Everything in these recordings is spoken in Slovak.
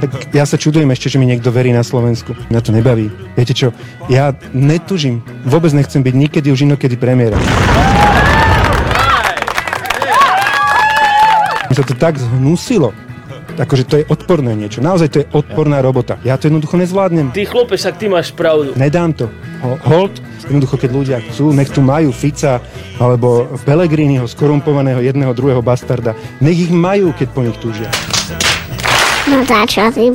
Tak ja sa čudujem ešte, že mi niekto verí na Slovensku. Na to nebaví. Viete čo, ja netužím. Vôbec nechcem byť nikedy už inokedy premiéra. Mi sa to tak zhnusilo. Akože to je odporné niečo. Naozaj to je odporná robota. Ja to jednoducho nezvládnem. Ty chlopec, však ty máš pravdu. Nedám to. Ho- Hold, jednoducho keď ľudia chcú, nech tu majú Fica alebo Pellegriniho, skorumpovaného jedného, druhého bastarda. Nech ich majú, keď po nich túžia. No tá čo ty?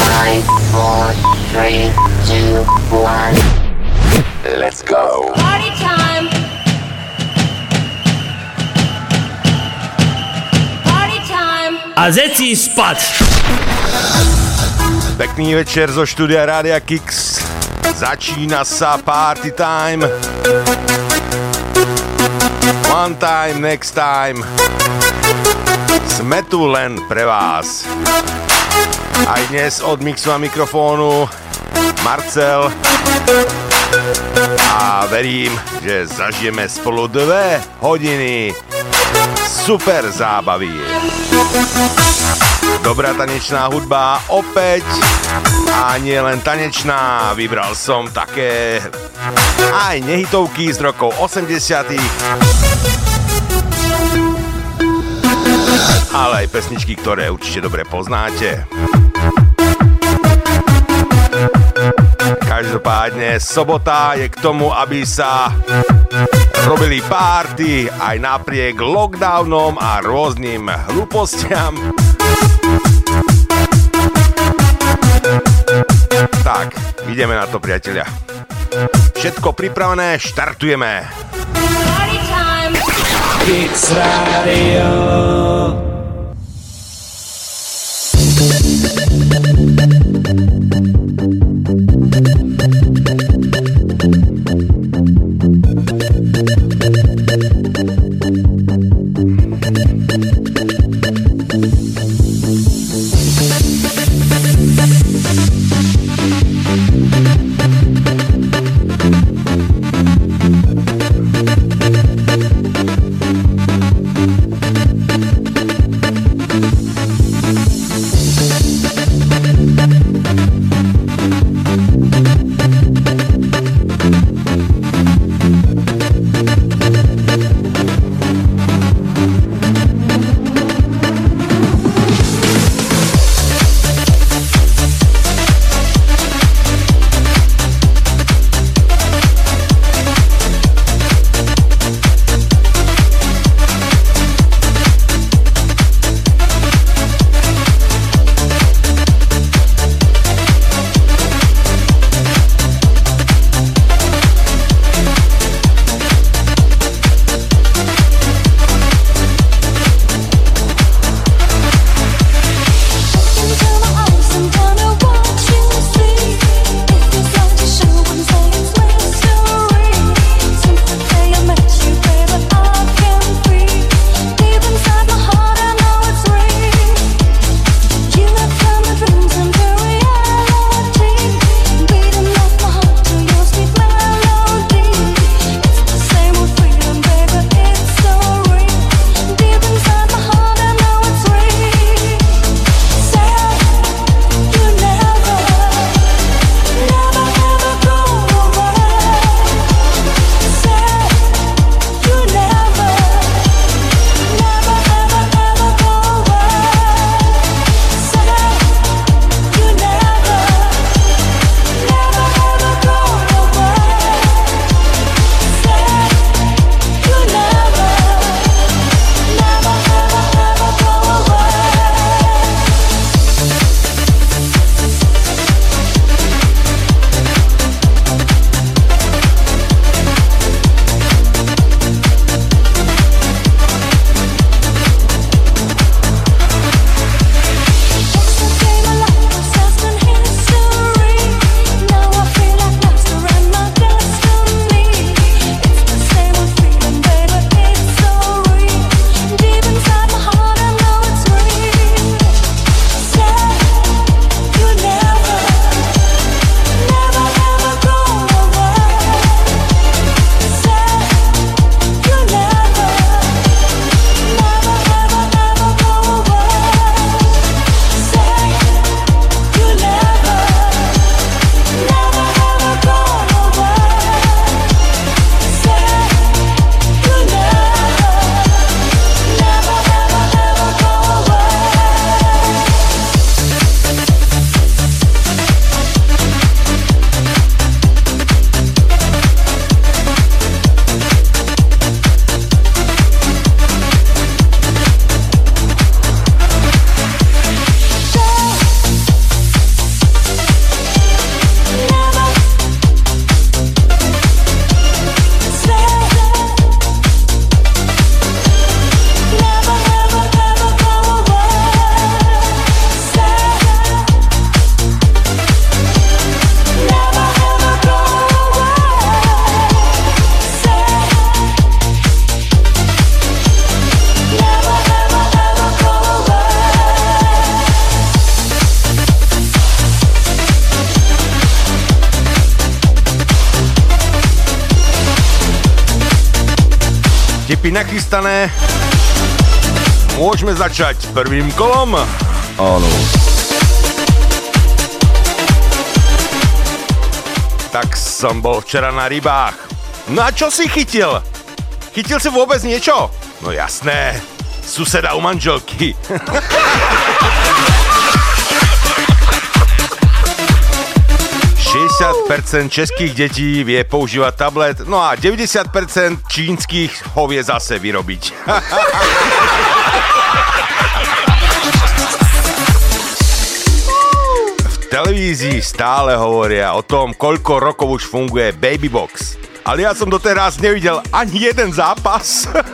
Five, four, three, two, one. Let's go. Party time! Party time! A zeci spať! Pekný večer zo štúdia Rádia Kix. Začína sa party time. One time, next time. Sme tu len pre vás. Aj dnes od mixu a mikrofónu Marcel a verím, že zažijeme spolu dve hodiny super zábavy. Dobrá tanečná hudba opäť a nie len tanečná, vybral som také aj nehitovky z rokov 80 ale aj pesničky, ktoré určite dobre poznáte. Každopádne sobota je k tomu, aby sa robili párty aj napriek lockdownom a rôznym hlúpostiam. Tak, ideme na to, priatelia. Všetko pripravené, štartujeme. Party time! Kicks Radio. Vtipy nachystané. Môžeme začať prvým kolom. Áno. Tak som bol včera na rybách. No a čo si chytil? Chytil si vôbec niečo? No jasné, suseda u manželky. českých detí vie používať tablet, no a 90% čínskych ho vie zase vyrobiť. V televízii stále hovoria o tom, koľko rokov už funguje Babybox. Ale ja som doteraz nevidel ani jeden zápas.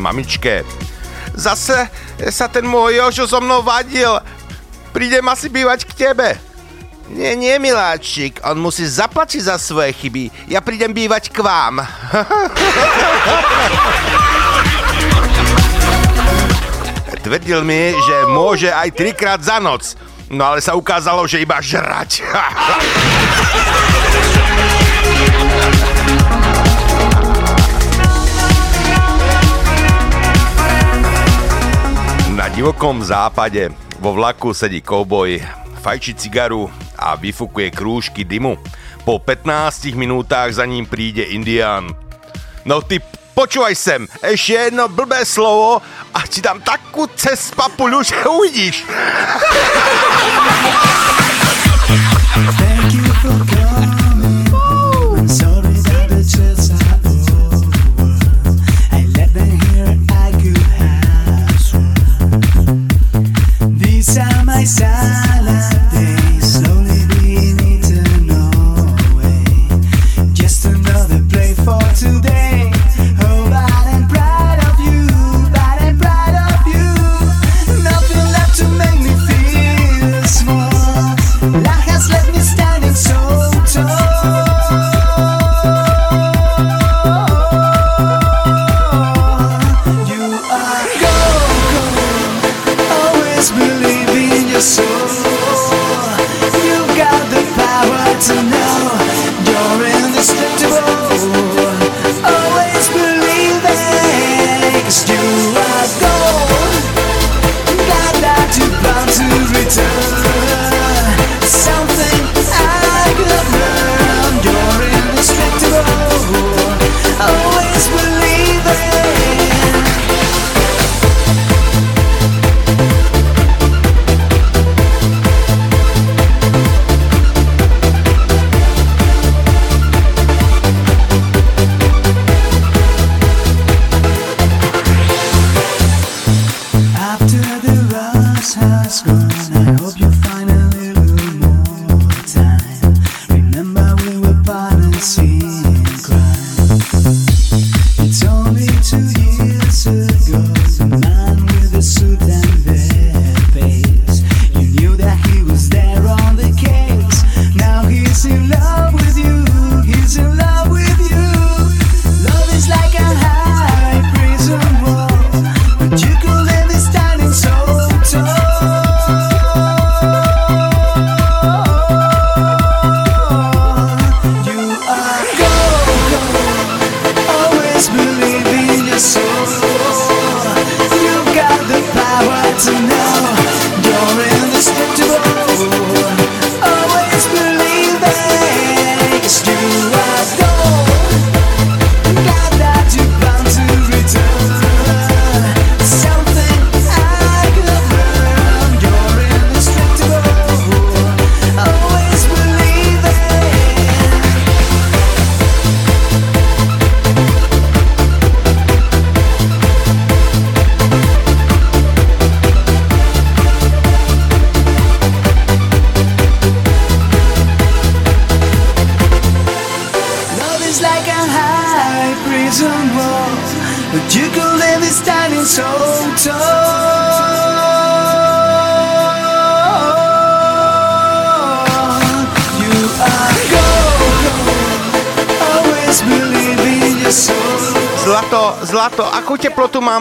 mamičke. Zase sa ten môj Jožo so mnou vadil. Prídem asi bývať k tebe. Nie, nie, miláčik, on musí zaplatiť za svoje chyby. Ja prídem bývať k vám. Tvrdil mi, že môže aj trikrát za noc. No ale sa ukázalo, že iba žrať. divokom západe vo vlaku sedí kouboj, fajči cigaru a vyfukuje krúžky dymu. Po 15 minútach za ním príde Indián. No ty počúvaj sem, ešte jedno blbé slovo a ti dám takú cez papuľu, že uvidíš.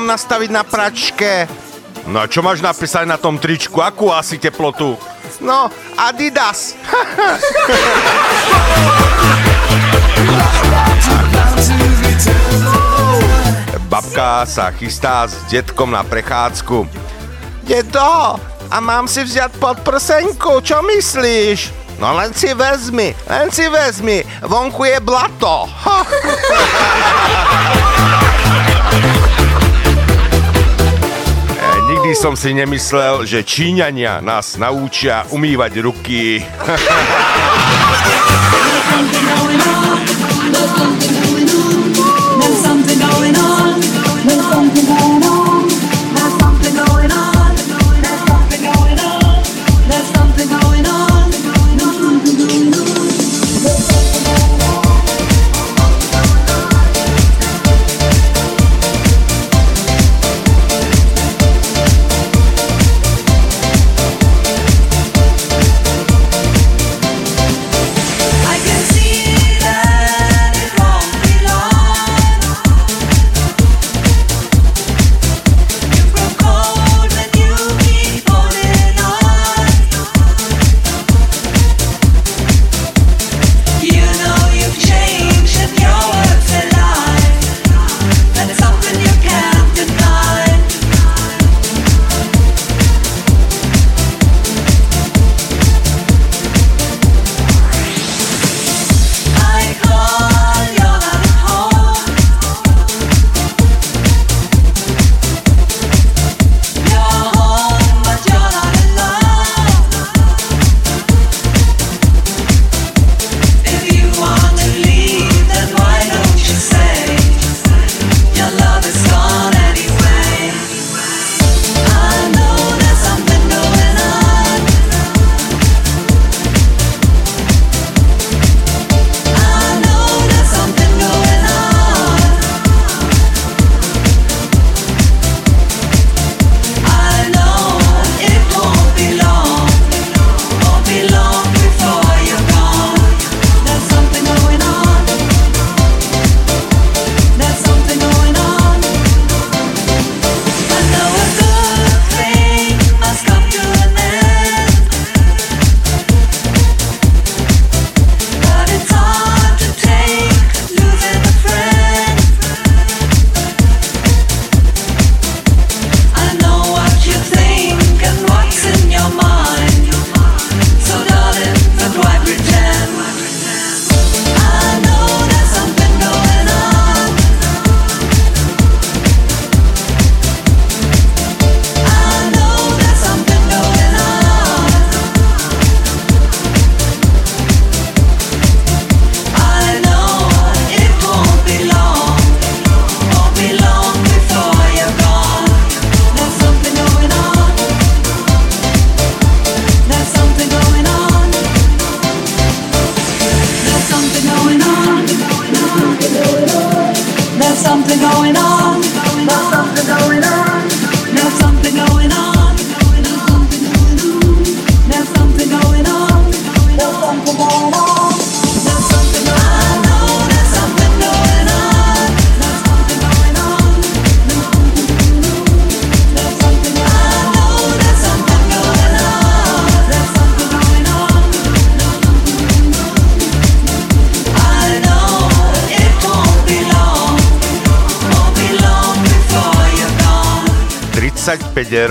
nastaviť na pračke? No a čo máš napísať na tom tričku? Akú asi teplotu? No, Adidas. Babka sa chystá s detkom na prechádzku. Dedo, a mám si vziať pod prsenku, čo myslíš? No len si vezmi, len si vezmi, vonku je blato. Som si nemyslel, že Číňania nás naučia umývať ruky.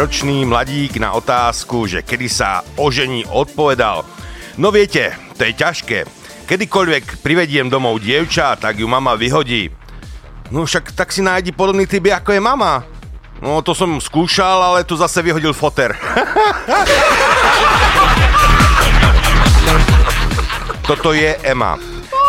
35-ročný mladík na otázku, že kedy sa ožení, odpovedal. No viete, to je ťažké. Kedykoľvek privediem domov dievča, tak ju mama vyhodí. No však tak si nájdi podobný typ, ako je mama. No to som skúšal, ale tu zase vyhodil foter. Toto je Emma.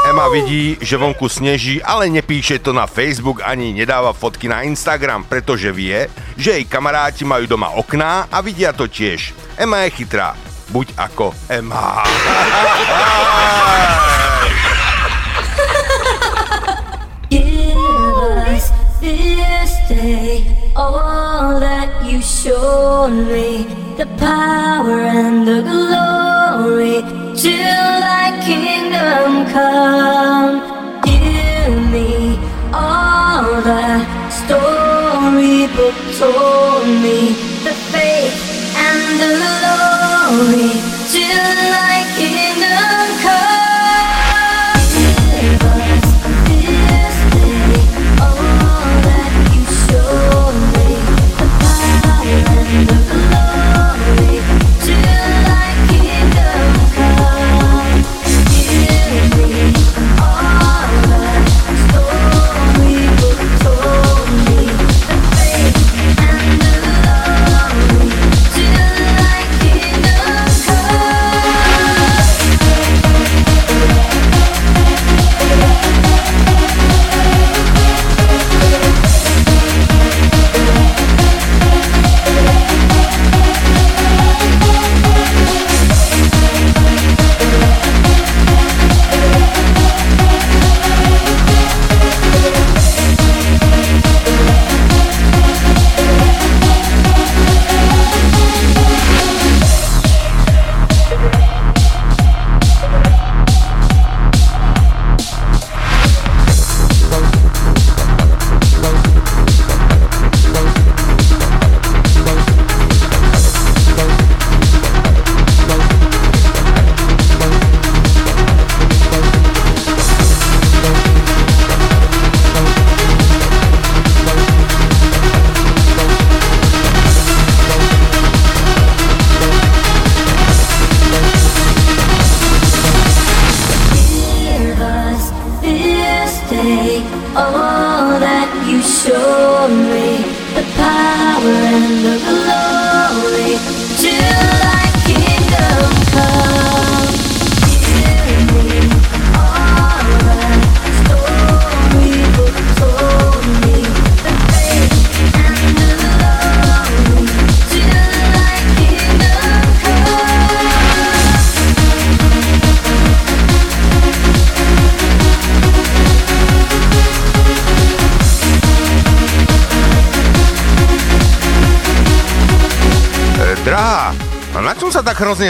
Emma vidí, že vonku sneží, ale nepíše to na Facebook ani nedáva fotky na Instagram, pretože vie, že jej kamaráti majú doma okná a vidia to tiež. Emma je chytrá. Buď ako Emma. all that you showed me the power and the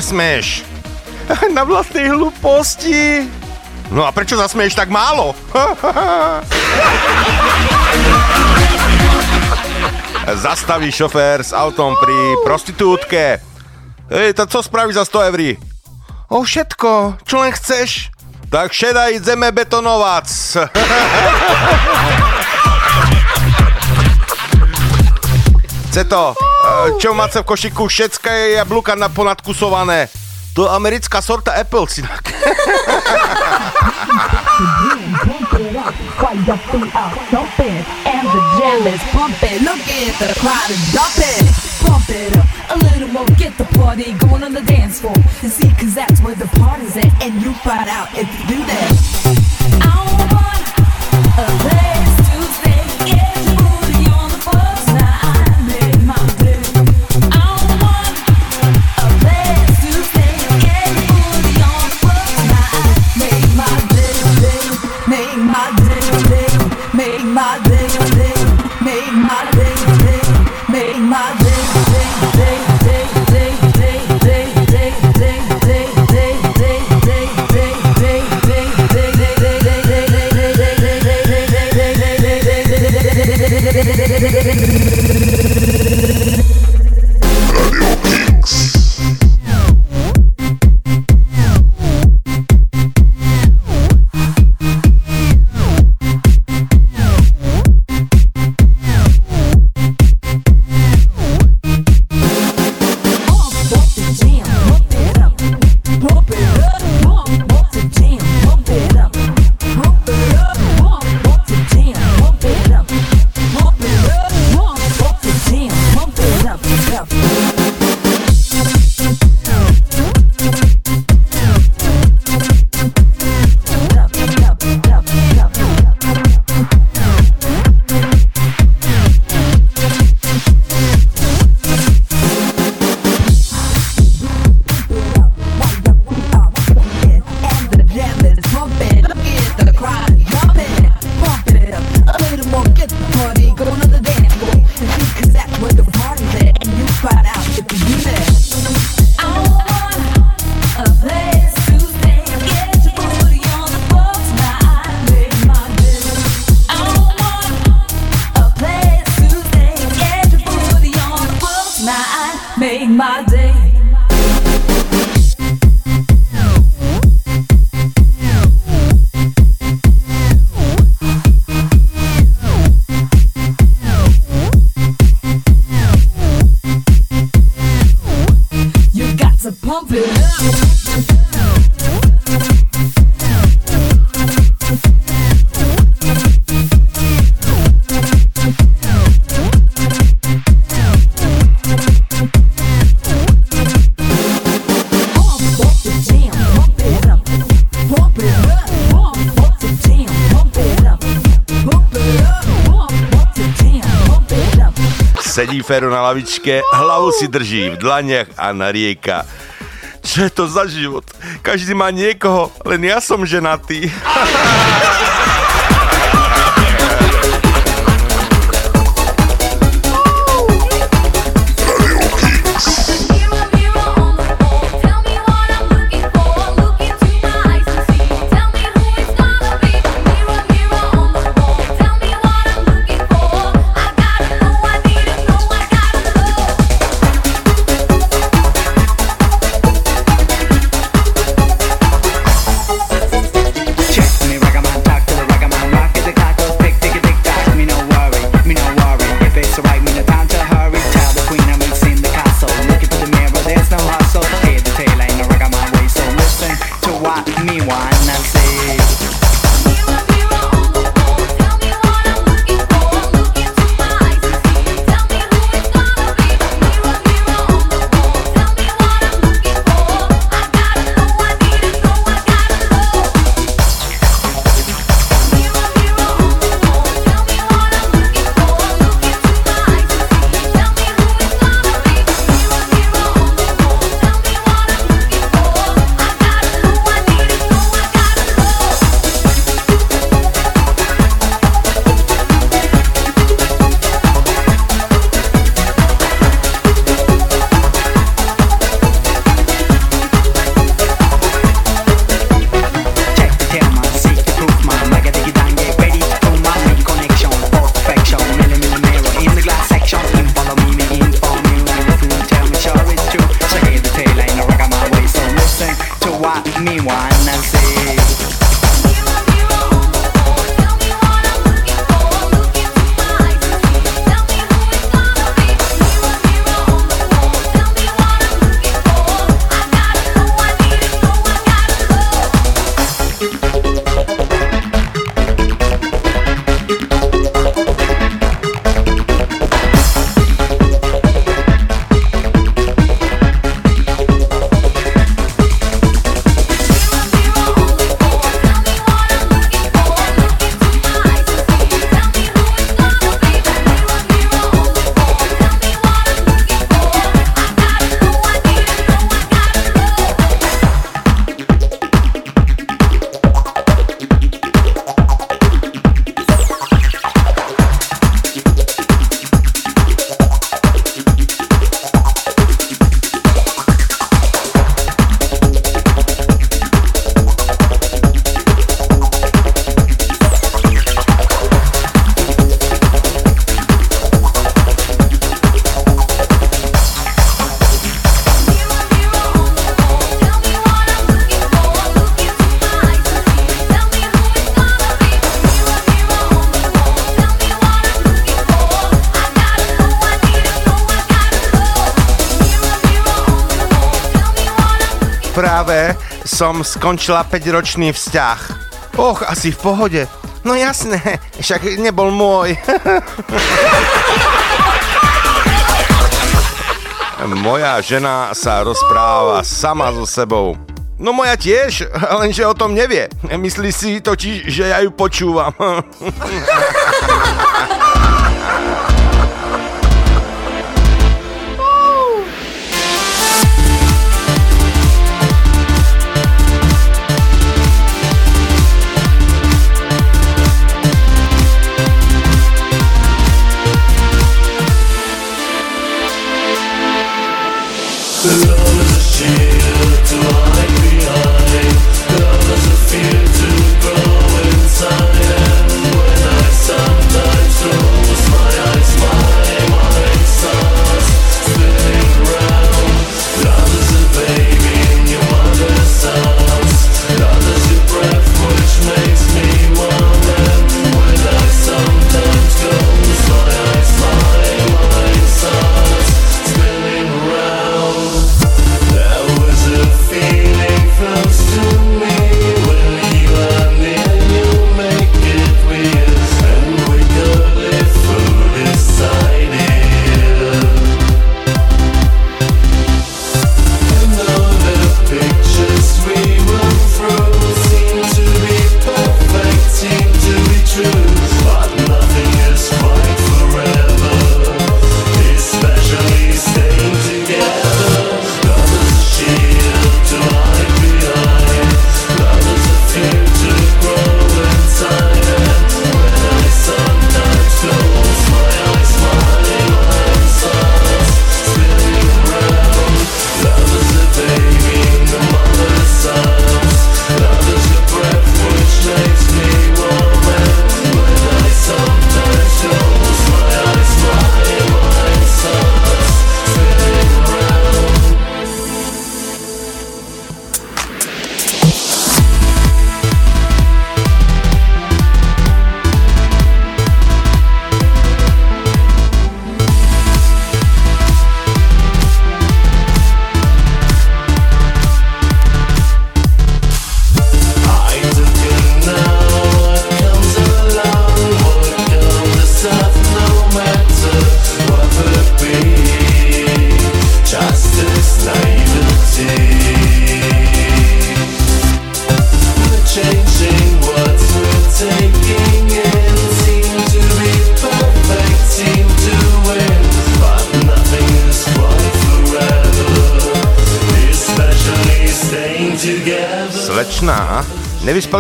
zasmeješ? Na vlastnej hluposti. No a prečo zasmeješ tak málo? Zastaví šofér s autom pri prostitútke. Ej, to co spraví za 100 eur? O všetko, čo len chceš. Tak šedaj zeme betonovac. Chce to čo máte v košiku, všetka je jablka na ponadkusované. To je americká sorta Apple, synak. Pump it up a little more, get the party going on the dance floor and see, cause that's where the party's at, and you find out if you do that. feru na lavičke, hlavu si drží v dlaniach a narieka. Čo je to za život? Každý má niekoho, len ja som ženatý. skončila 5-ročný vzťah. Och, asi v pohode. No jasné, však nebol môj. Moja žena sa rozpráva sama so sebou. No moja tiež, lenže o tom nevie. Myslí si totiž, že ja ju počúvam.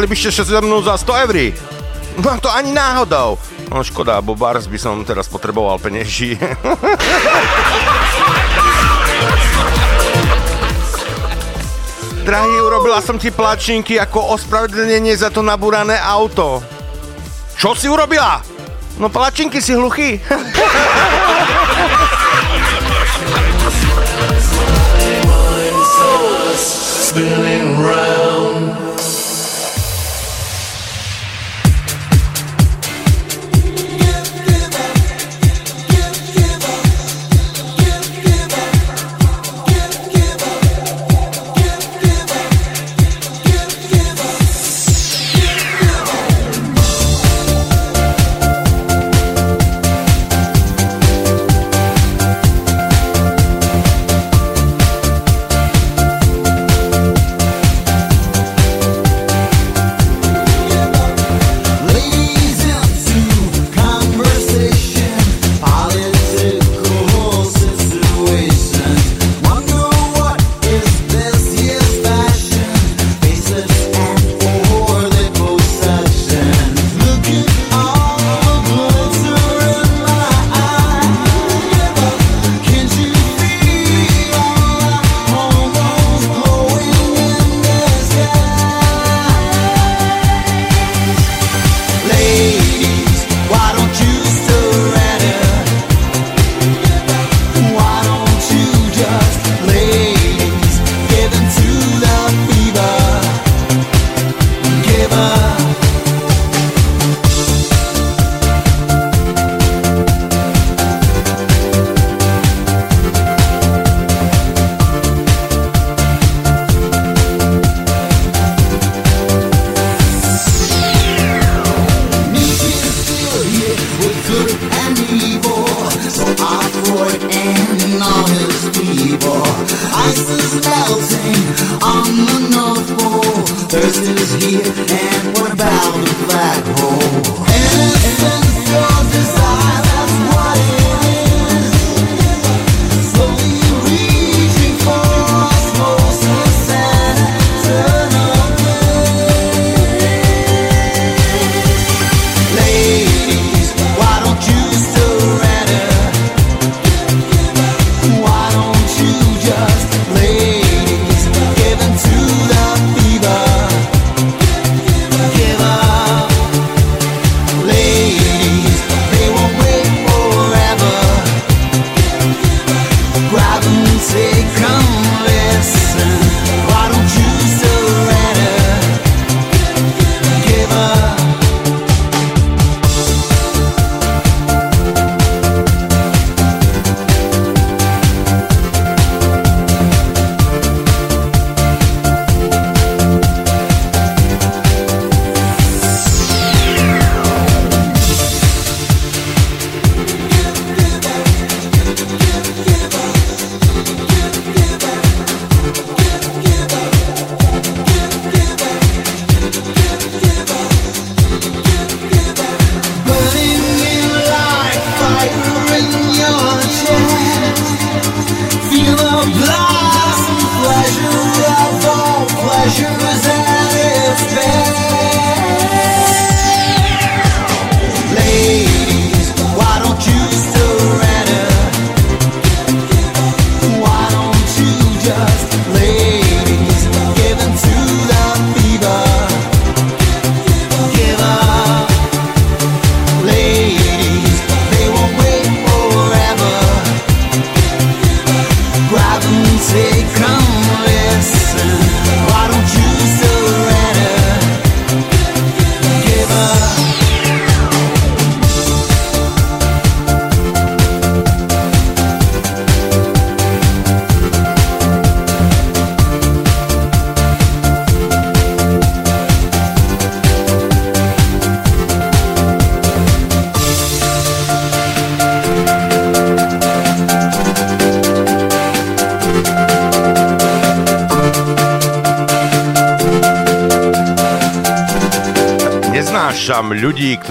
keby ste šli so mnou za 100 eur. No to ani náhodou. No škoda, bo bars by som teraz potreboval penieži. Drahý, urobila som ti plačinky ako ospravedlnenie za to naburané auto. Čo si urobila? No plačinky si hluchý.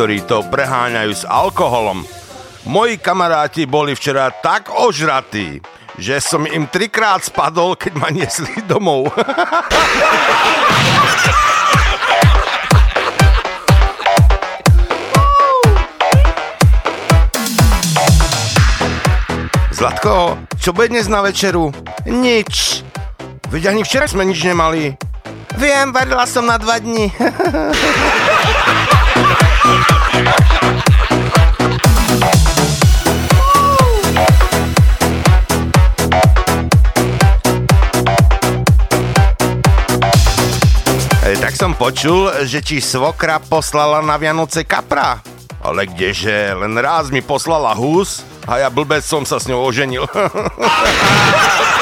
ktorí to preháňajú s alkoholom. Moji kamaráti boli včera tak ožratí, že som im trikrát spadol, keď ma nesli domov. Zlatko, čo bude dnes na večeru? Nič. Veď ani včera sme nič nemali. Viem, varila som na dva dni. Tak som počul, že ti svokra poslala na Vianoce kapra. Ale kdeže, len raz mi poslala hus a ja blbec som sa s ňou oženil.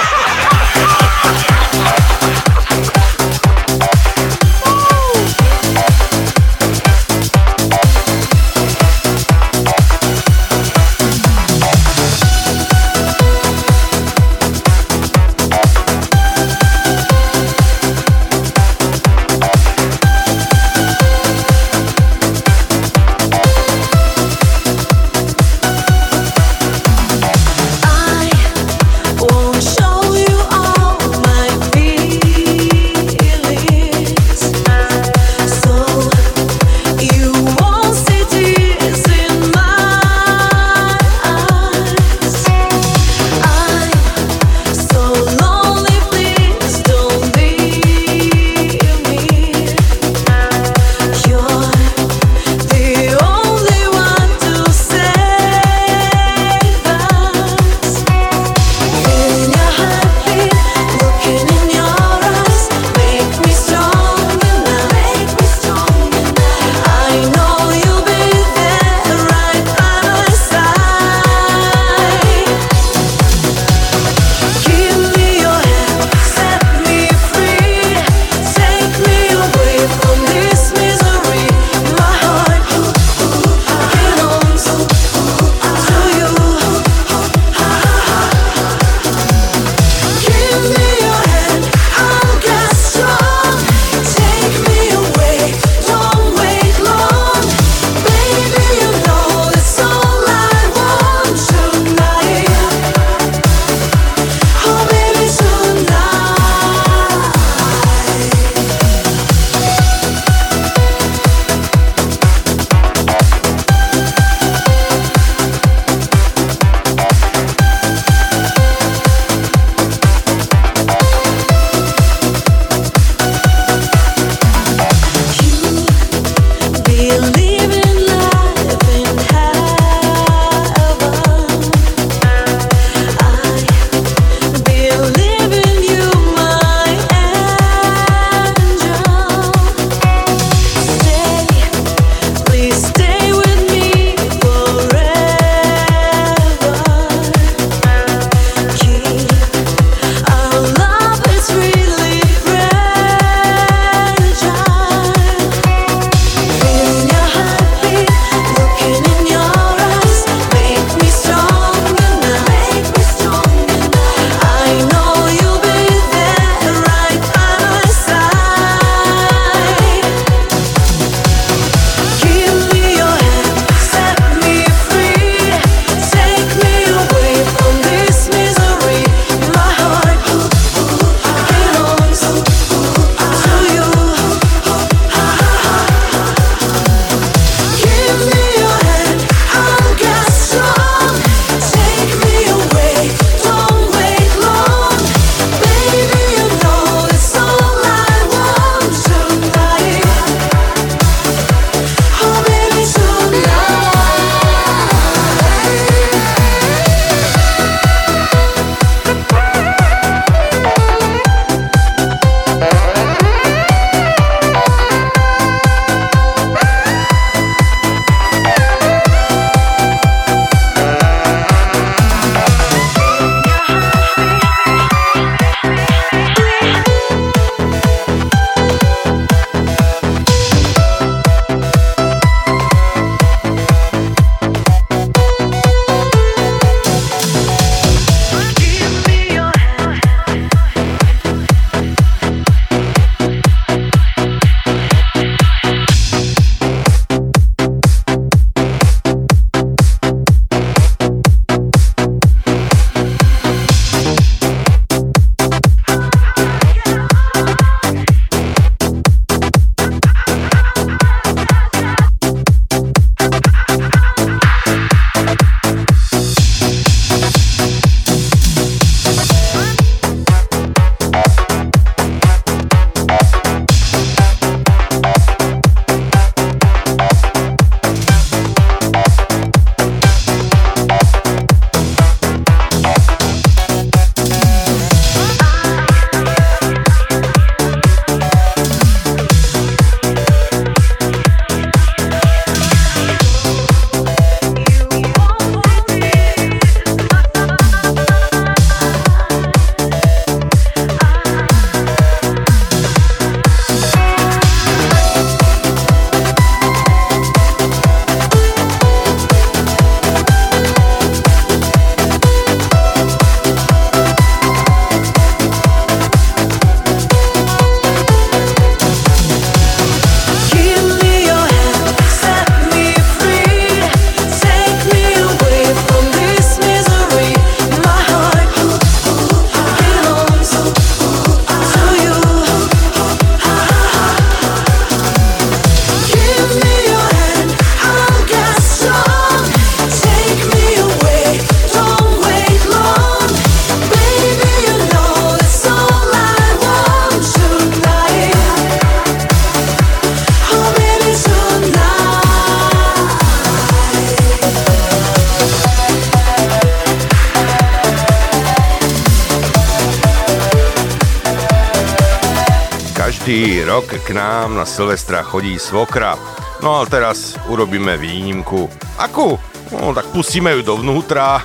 na Silvestra chodí svokra. No a teraz urobíme výnimku. Akú? No tak pustíme ju dovnútra.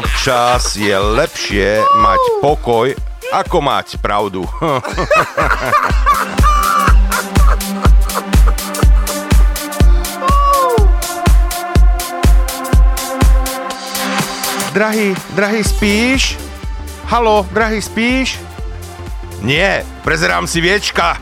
Občas je lepšie mať pokoj, ako mať pravdu. drahý, drahý, spíš? Halo, drahý, spíš? Nie, prezerám si viečka.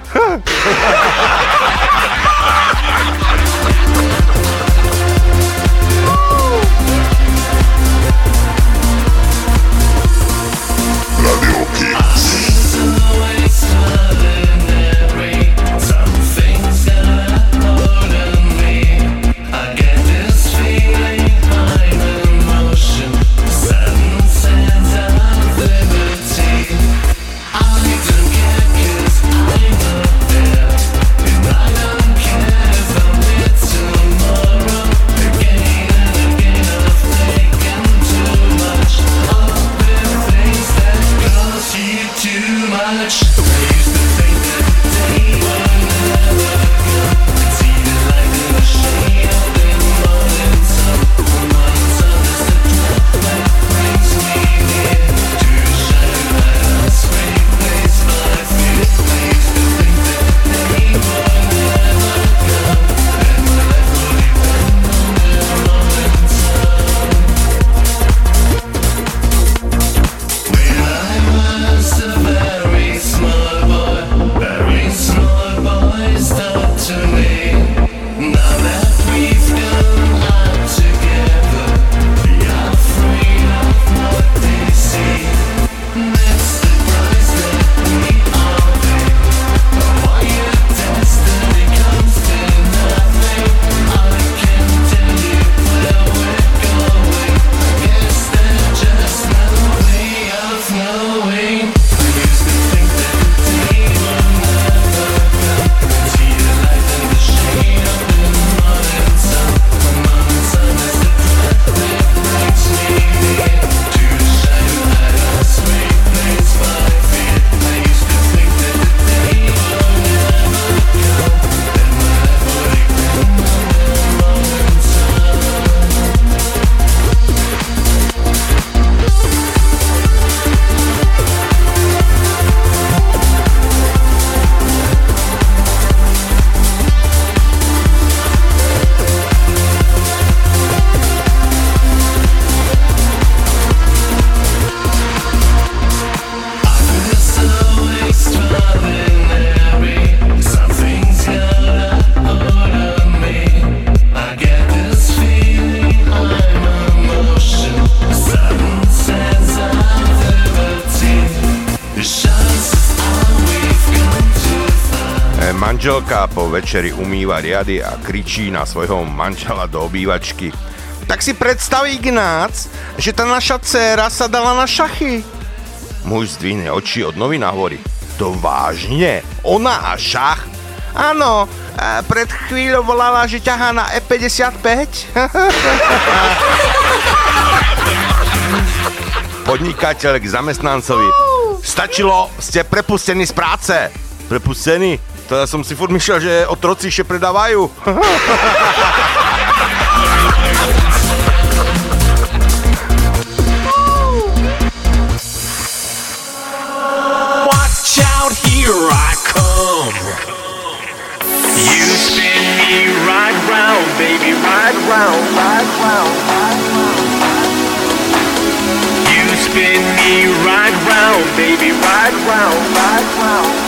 večery umýva riady a kričí na svojho manžela do obývačky. Tak si predstav, Ignác, že tá naša dcéra sa dala na šachy. Muž zdvihne oči od novin a hovorí. To vážne? Ona a šach? Áno, pred chvíľou volala, že ťahá na E55. Podnikateľ k zamestnancovi. Stačilo, ste prepustení z práce. Prepustení? To ja som si furt myslel, že otroci ešte predávajú. Watch out, here I come. You spin me right round, baby, right round, right round, right round. You spin me right round, baby, right round, right round.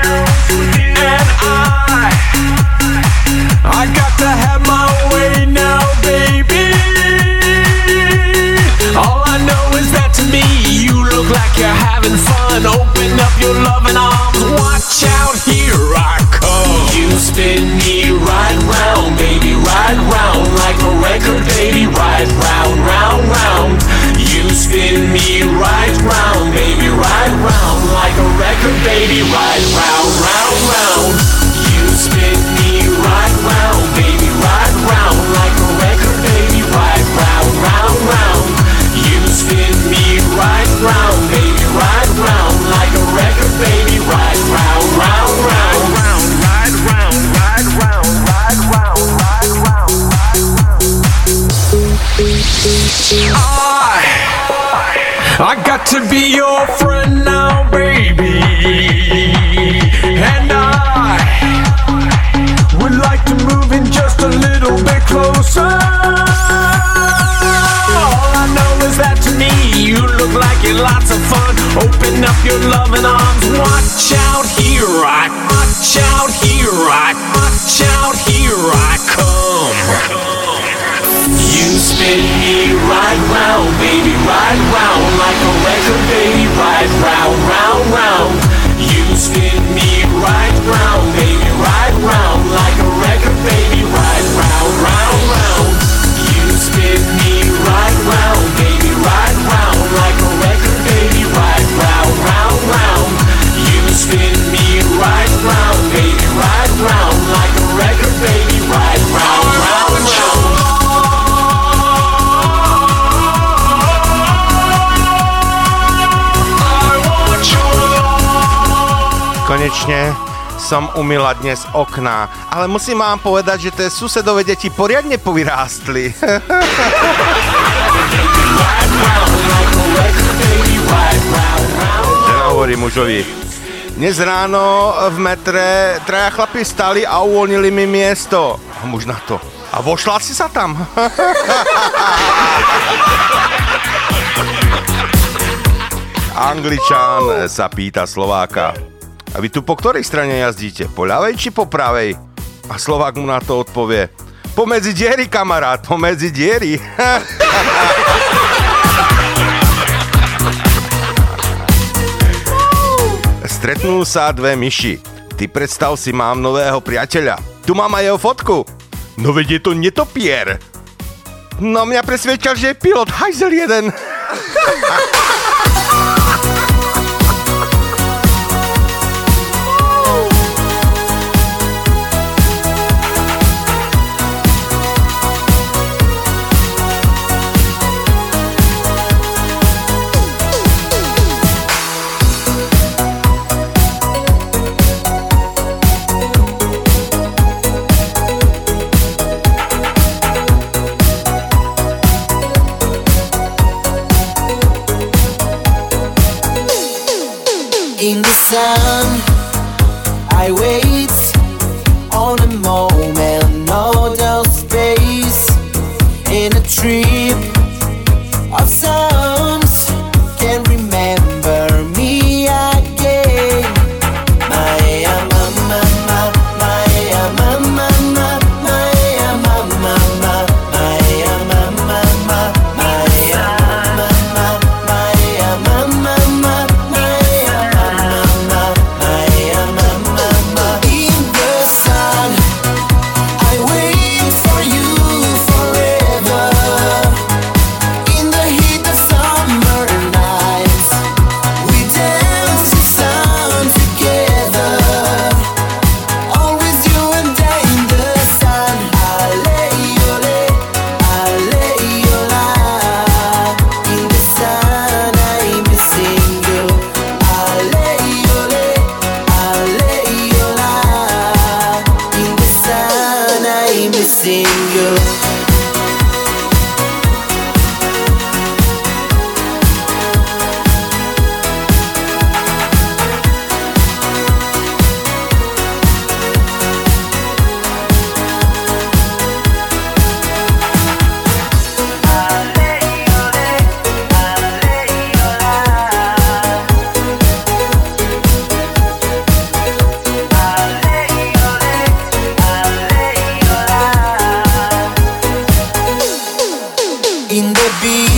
All I know is that to me, you look like you're having fun. Open up your loving arms, watch out, here I come. You spin me right round, baby, right round, like a record, baby, right round, round, round. You spin me right round, baby, right round, like a record, baby, right round, round, round. I, got to be your friend now, baby, and I would like to move in just a little bit closer. All I know is that to me you look like you're lots of fun. Open up your loving arms. Watch out, here I right round, baby, right round like a record, baby, right round, round, round. You spin me right Konečne som umila dnes okná, ale musím vám povedať, že tie susedové deti poriadne povyrástli. Žena hovorí mužovi, dnes ráno v metre traja chlapi stali a uvoľnili mi miesto. A muž na to. A vošla si sa tam? Angličan sa pýta Slováka. A vy tu po ktorej strane jazdíte? Po ľavej či po pravej? A Slovák mu na to odpovie. Pomedzi diery, kamarát, pomedzi diery. Stretnú sa dve myši. Ty predstav si, mám nového priateľa. Tu mám aj jeho fotku. No veď je to netopier. No mňa presvedčal, že je pilot, hajzel jeden. sound be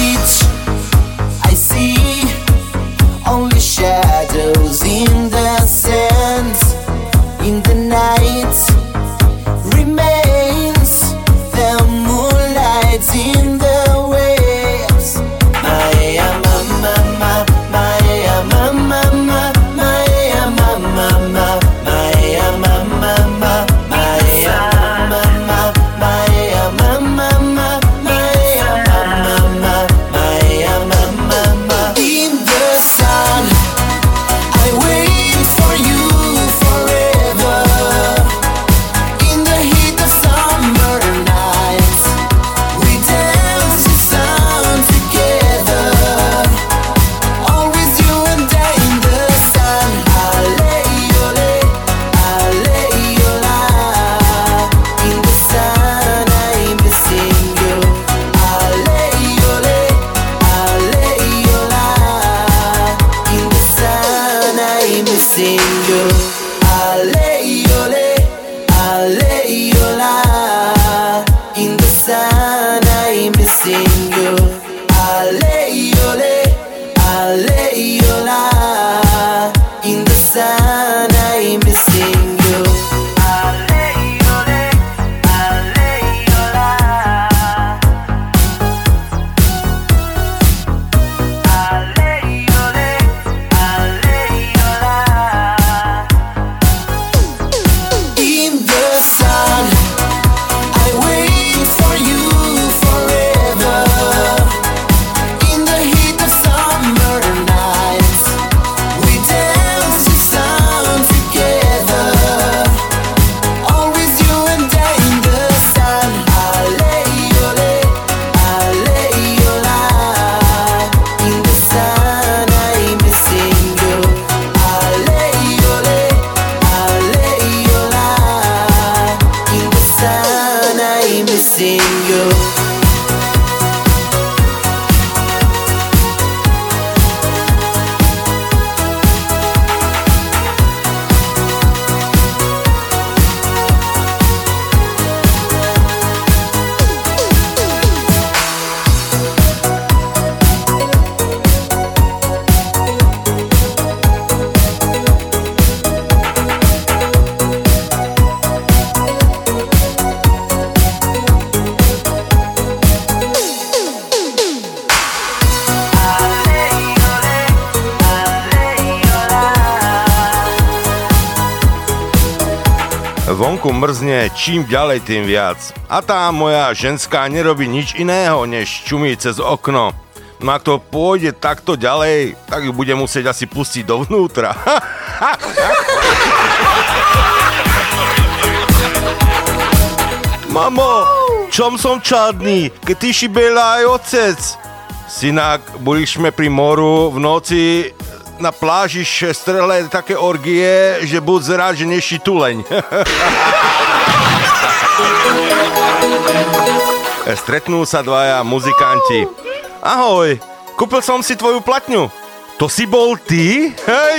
ďalej, tým viac. A tá moja ženská nerobí nič iného, než čumí cez okno. No ak to pôjde takto ďalej, tak ju bude musieť asi pustiť dovnútra. Mamo, čom som čadný, keď ty šibela aj otec? Synak, boli sme pri moru v noci na pláži strele také orgie, že buď zrád, že neši tuleň. Stretnú sa dvaja muzikanti. Ahoj, kúpil som si tvoju platňu. To si bol ty? Hej!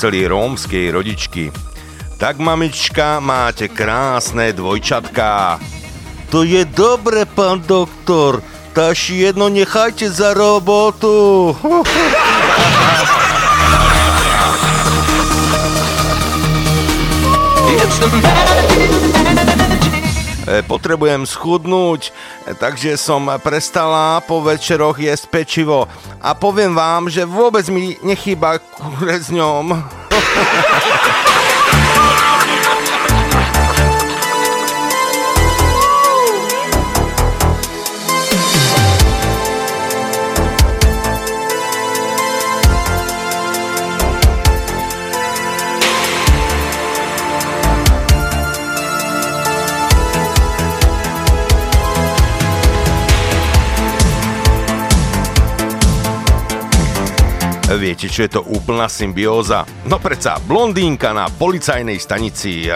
chceli rómskej rodičky. Tak mamička, máte krásne dvojčatká. To je dobre, pán doktor. Taž jedno nechajte za robotu. It's the E, potrebujem schudnúť, e, takže som prestala po večeroch jesť pečivo. A poviem vám, že vôbec mi nechýba kurezňom. Viete, čo je to úplná symbióza? No predsa, blondínka na policajnej stanici.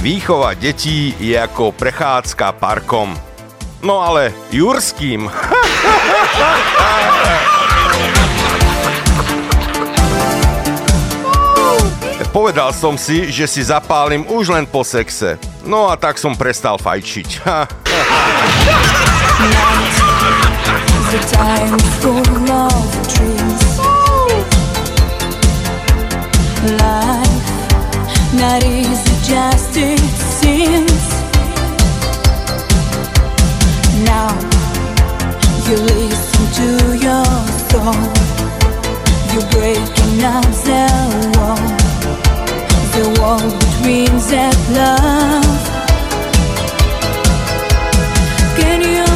výchova detí je ako prechádzka parkom. No ale jurským. Povedal som si, že si zapálim už len po sexe. No a tak som prestal fajčiť. Life, not easy, just it seems you listen to your soul You're breaking up the wall The wall between that love Can you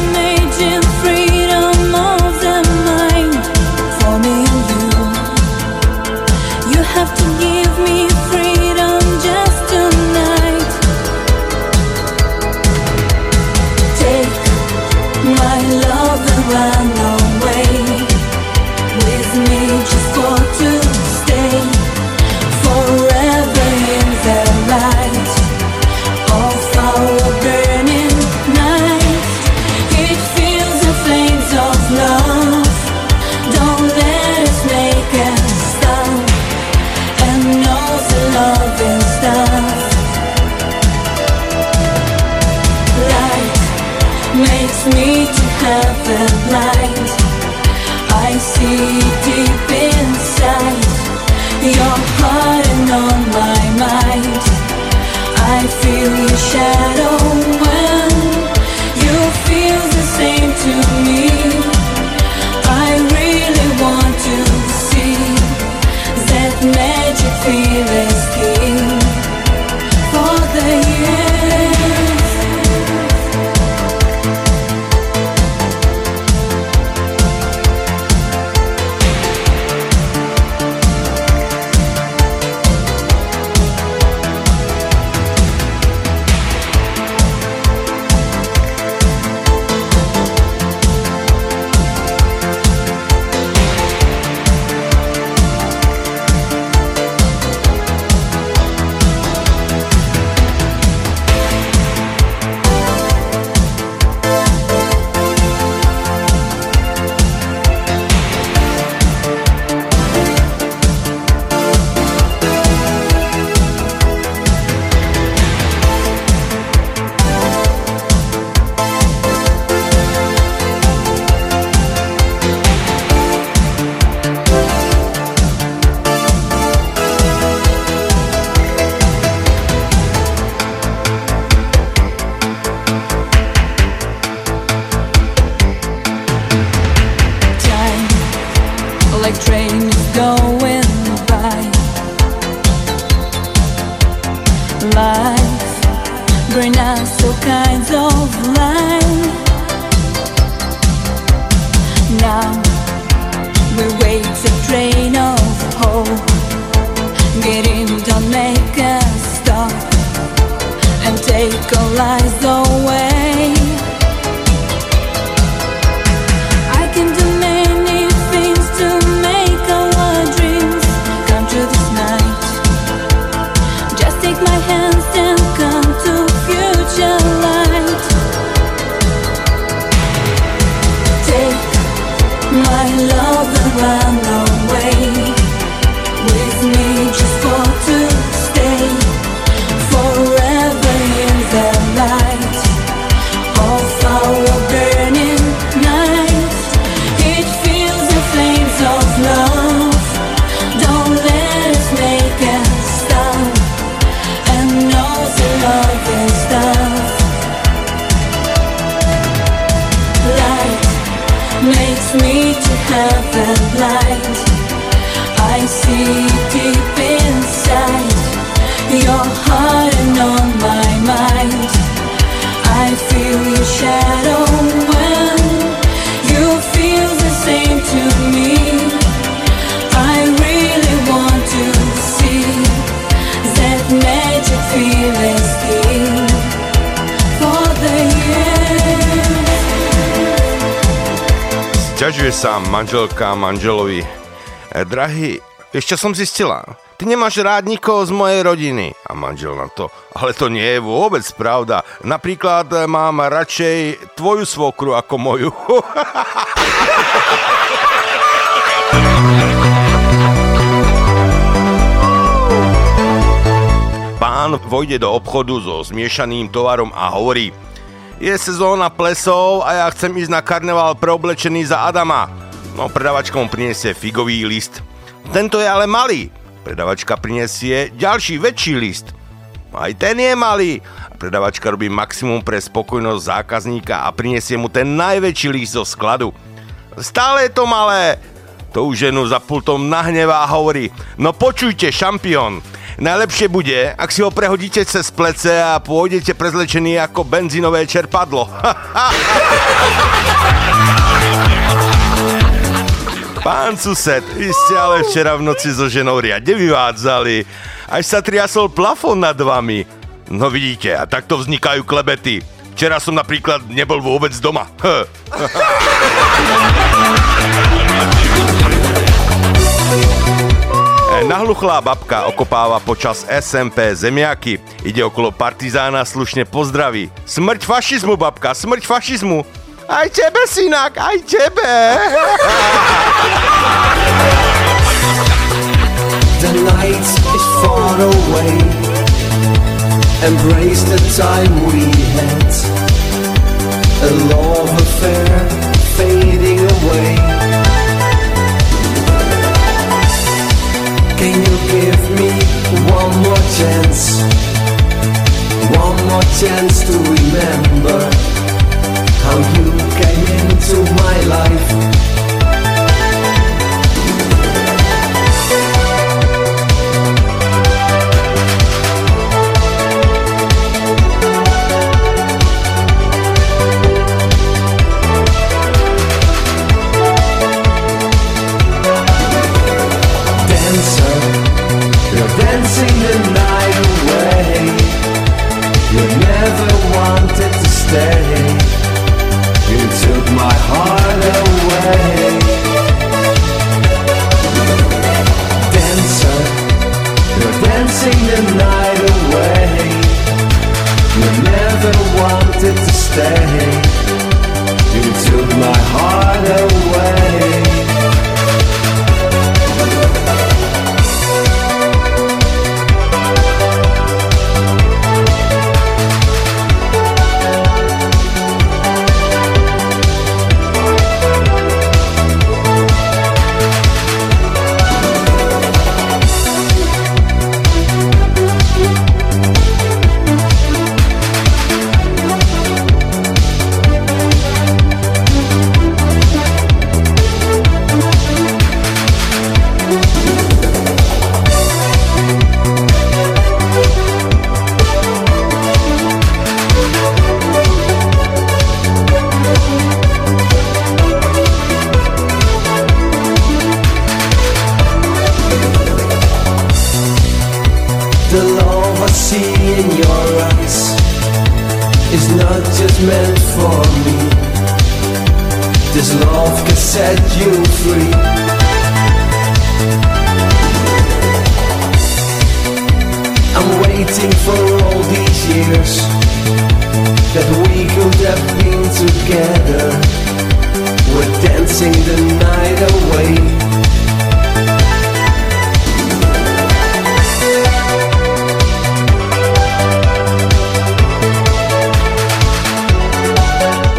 makes me to have a blind. I see deep inside your heart and on my mind. I feel your shadow when you feel the same to me. I really want to see that magic feeling key for the years. Manželka manželovi. E, drahý, ešte som zistila, ty nemáš rád nikoho z mojej rodiny. A manžel na to, ale to nie je vôbec pravda. Napríklad e, mám radšej tvoju svokru ako moju. Pán vojde do obchodu so zmiešaným tovarom a hovorí Je sezóna plesov a ja chcem ísť na karneval preoblečený za Adama. No, predavačka mu priniesie figový list. Tento je ale malý. Predavačka prinesie ďalší väčší list. Aj ten je malý. Predavačka robí maximum pre spokojnosť zákazníka a prinesie mu ten najväčší list zo skladu. Stále je to malé. To už ženu za pultom nahnevá a hovorí, no počujte, šampión, Najlepšie bude, ak si ho prehodíte cez plece a pôjdete prezlečený ako benzínové čerpadlo. Pán sused, vy ste ale včera v noci so ženou riadne vyvádzali. Až sa triasol plafón nad vami. No vidíte, a takto vznikajú klebety. Včera som napríklad nebol vôbec doma. E, Nahluchlá babka okopáva počas SMP zemiaky. Ide okolo partizána, slušne pozdraví. Smrť fašizmu, babka, smrť fašizmu. Aj tebe, synak, aj tebe. The night is far away. Embrace the time we had. A love affair fading away. Can you give me one more chance? One more chance to remember how you came into my life. dancer. You're dancing the night away. You never wanted to stay. You took my heart away. Dancer. You're dancing the night away. You never wanted to stay. You took my heart away. That we could have been together. We're dancing the night away.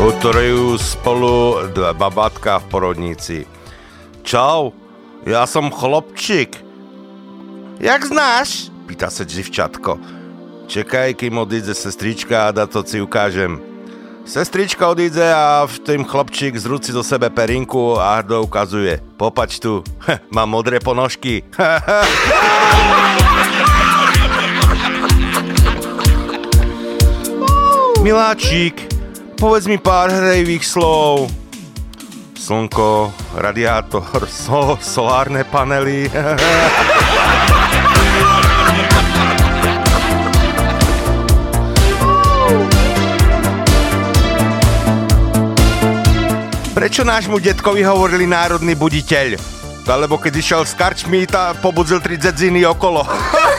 Utorujú spolu dva babatka v porodnici. Čau, ja som chlopčík. Jak znáš? Pýta sa dzivčatko. Čekaj, kým odíde sestrička a da to si ukážem. Sestrička odíde a v tým chlopčík zrúci do sebe perinku a hrdo ukazuje. Popač tu, mám modré ponožky. Miláčik, povedz mi pár hrejvých slov. Slnko, radiátor, so, solárne panely. Prečo nášmu detkovi hovorili národný buditeľ? Alebo keď išiel s karčmi, tá pobudzil tri dzedziny okolo.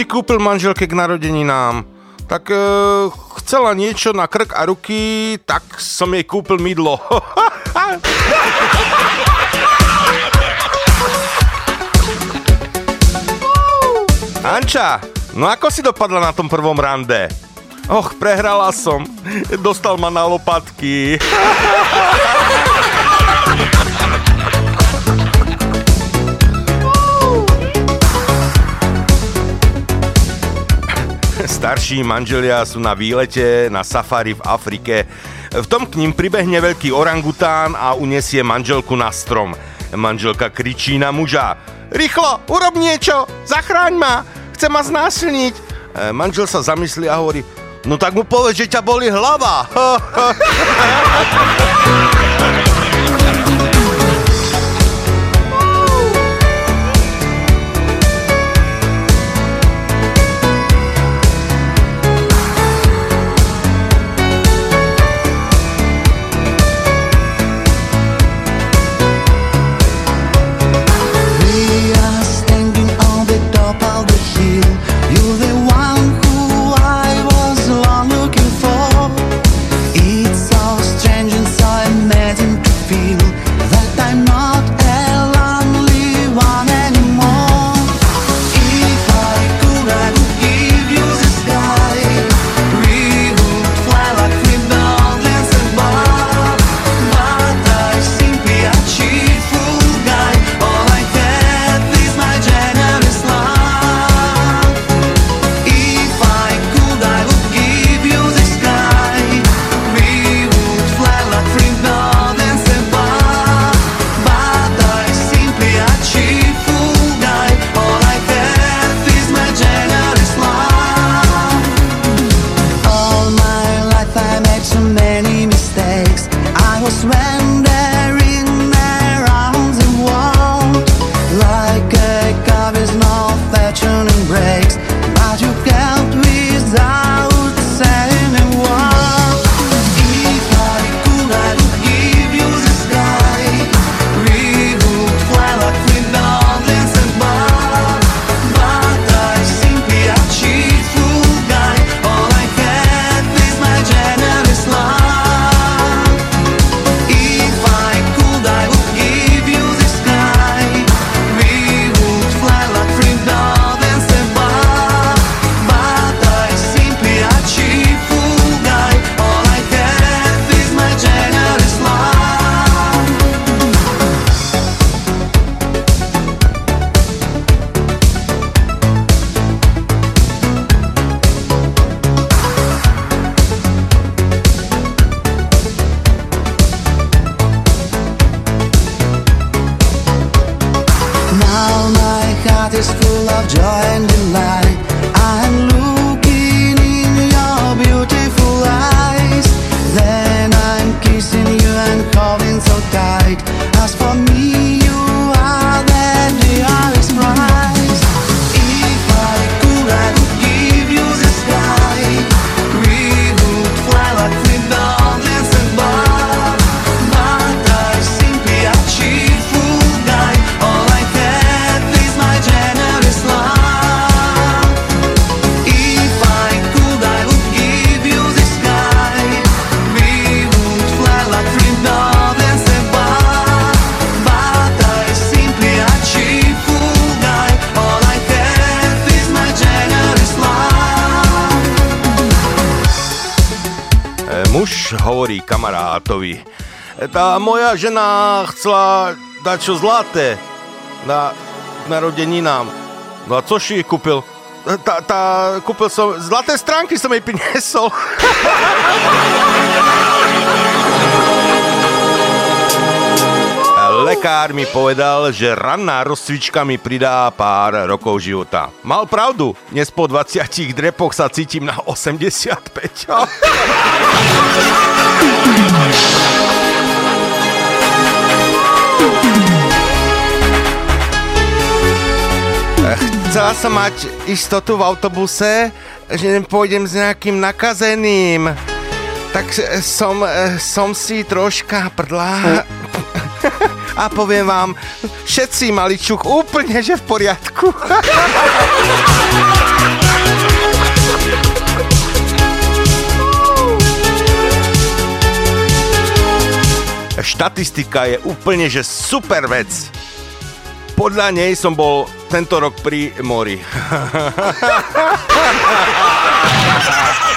si kúpil manželke k narodeninám? Tak e, chcela niečo na krk a ruky, tak som jej kúpil mydlo. Anča, no ako si dopadla na tom prvom rande? Och, prehrala som. Dostal ma na lopatky. Starší manželia sú na výlete na safari v Afrike. V tom k ním pribehne veľký orangután a unesie manželku na strom. Manželka kričí na muža. Rýchlo, urob niečo, zachráň ma, chce ma znásilniť. E, manžel sa zamyslí a hovorí, no tak mu povedz, že ťa boli hlava. žena chcela dať čo zlaté na narodeninám. No a co si jej kúpil? Tá, tá, kúpil som, zlaté stránky som jej priniesol. Lekár mi povedal, že ranná rozcvička mi pridá pár rokov života. Mal pravdu, dnes po 20 drepoch sa cítim na 85. Chcela som mať istotu v autobuse, že pôjdem s nejakým nakazeným. Tak som, som si troška prdla. A poviem vám, všetci mali čuk úplne, že v poriadku. Štatistika je úplne, že super vec podľa nej som bol tento rok pri mori.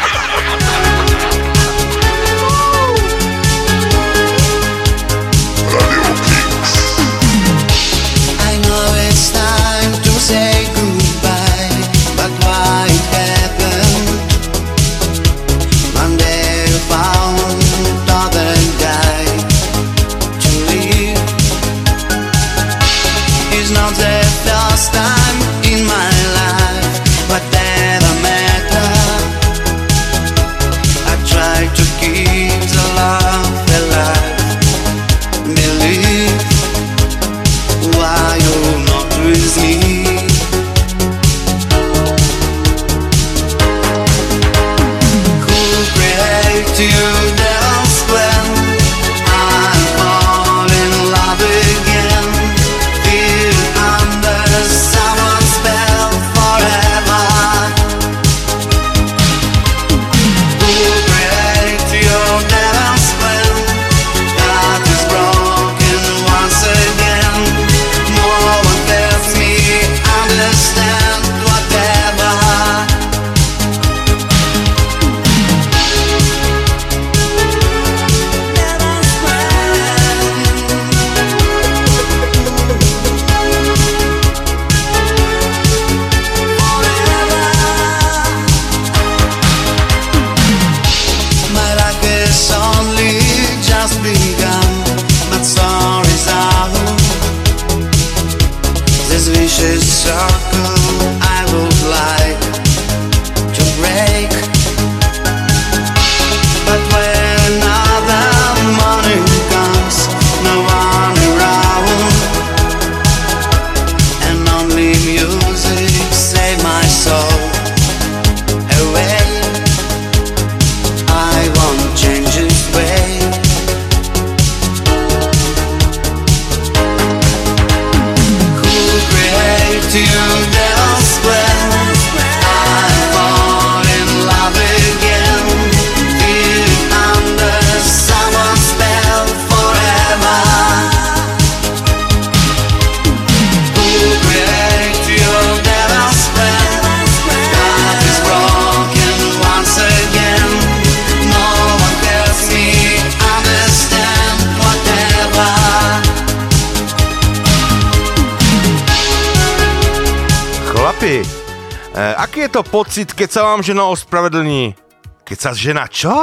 pocit, keď sa vám žena ospravedlní. Keď sa žena čo?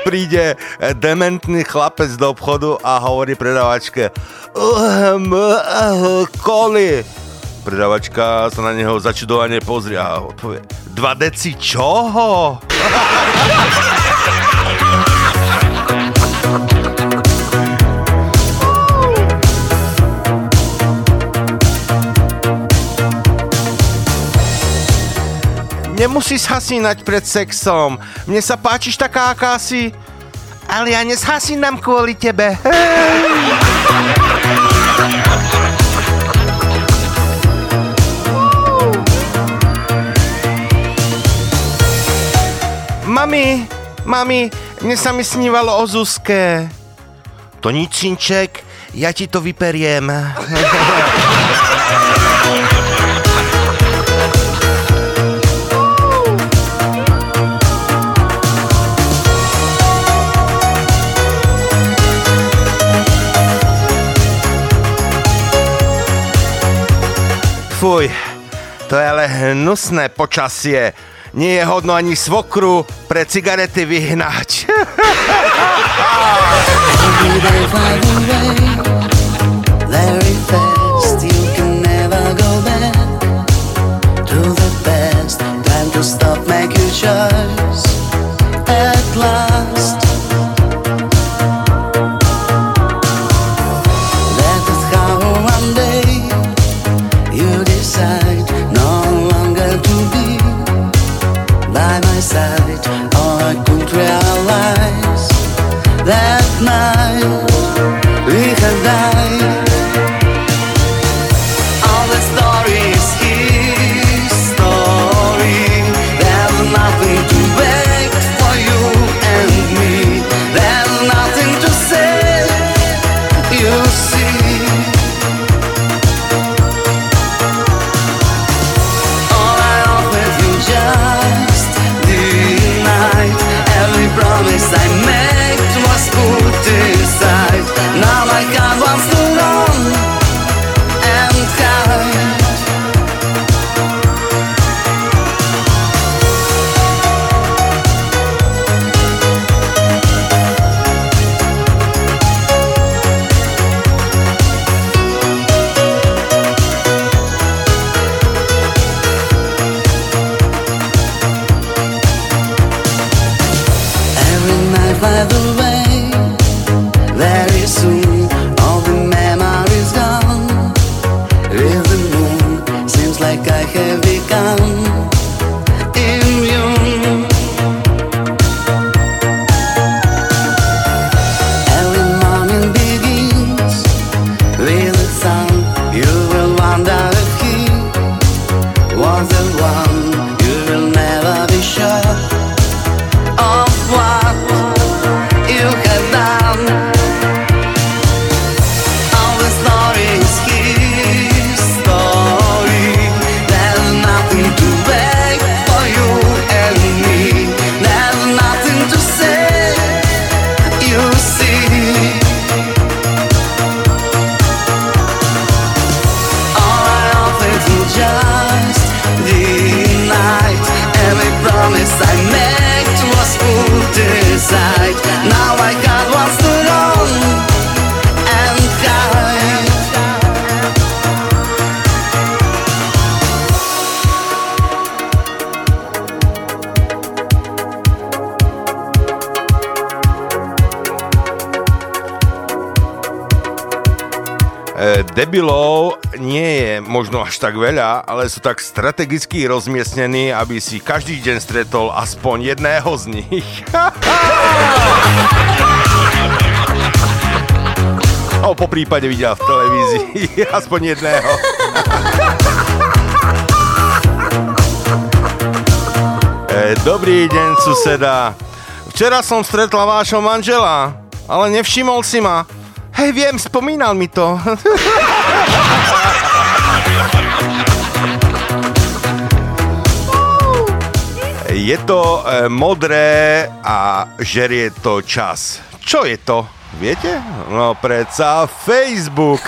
príde dementný chlapec do obchodu a hovorí predavačke. um, uh, koli. Predávačka sa na neho začudovane pozrie a odpovie 2 deci čoho? Nemusíš hasínať pred sexom. Mne sa páčiš taká, aká si. Ale ja neshasinám kvôli tebe. Mami, mami, mne sa mi snívalo o Zuzke. To nič, Sinček, ja ti to vyperiem. Fuj, to je ale hnusné počasie. Nie je hodno ani svokru pre cigarety vyhnať. Stop, make your choice at last. tak veľa, ale sú tak strategicky rozmiestnení, aby si každý deň stretol aspoň jedného z nich. A po prípade videla v televízii aspoň jedného. E, dobrý deň, suseda. Včera som stretla vášho manžela, ale nevšimol si ma. Hej, viem, spomínal mi to. Je to e, modré a žerie to čas. Čo je to? Viete? No predsa Facebook.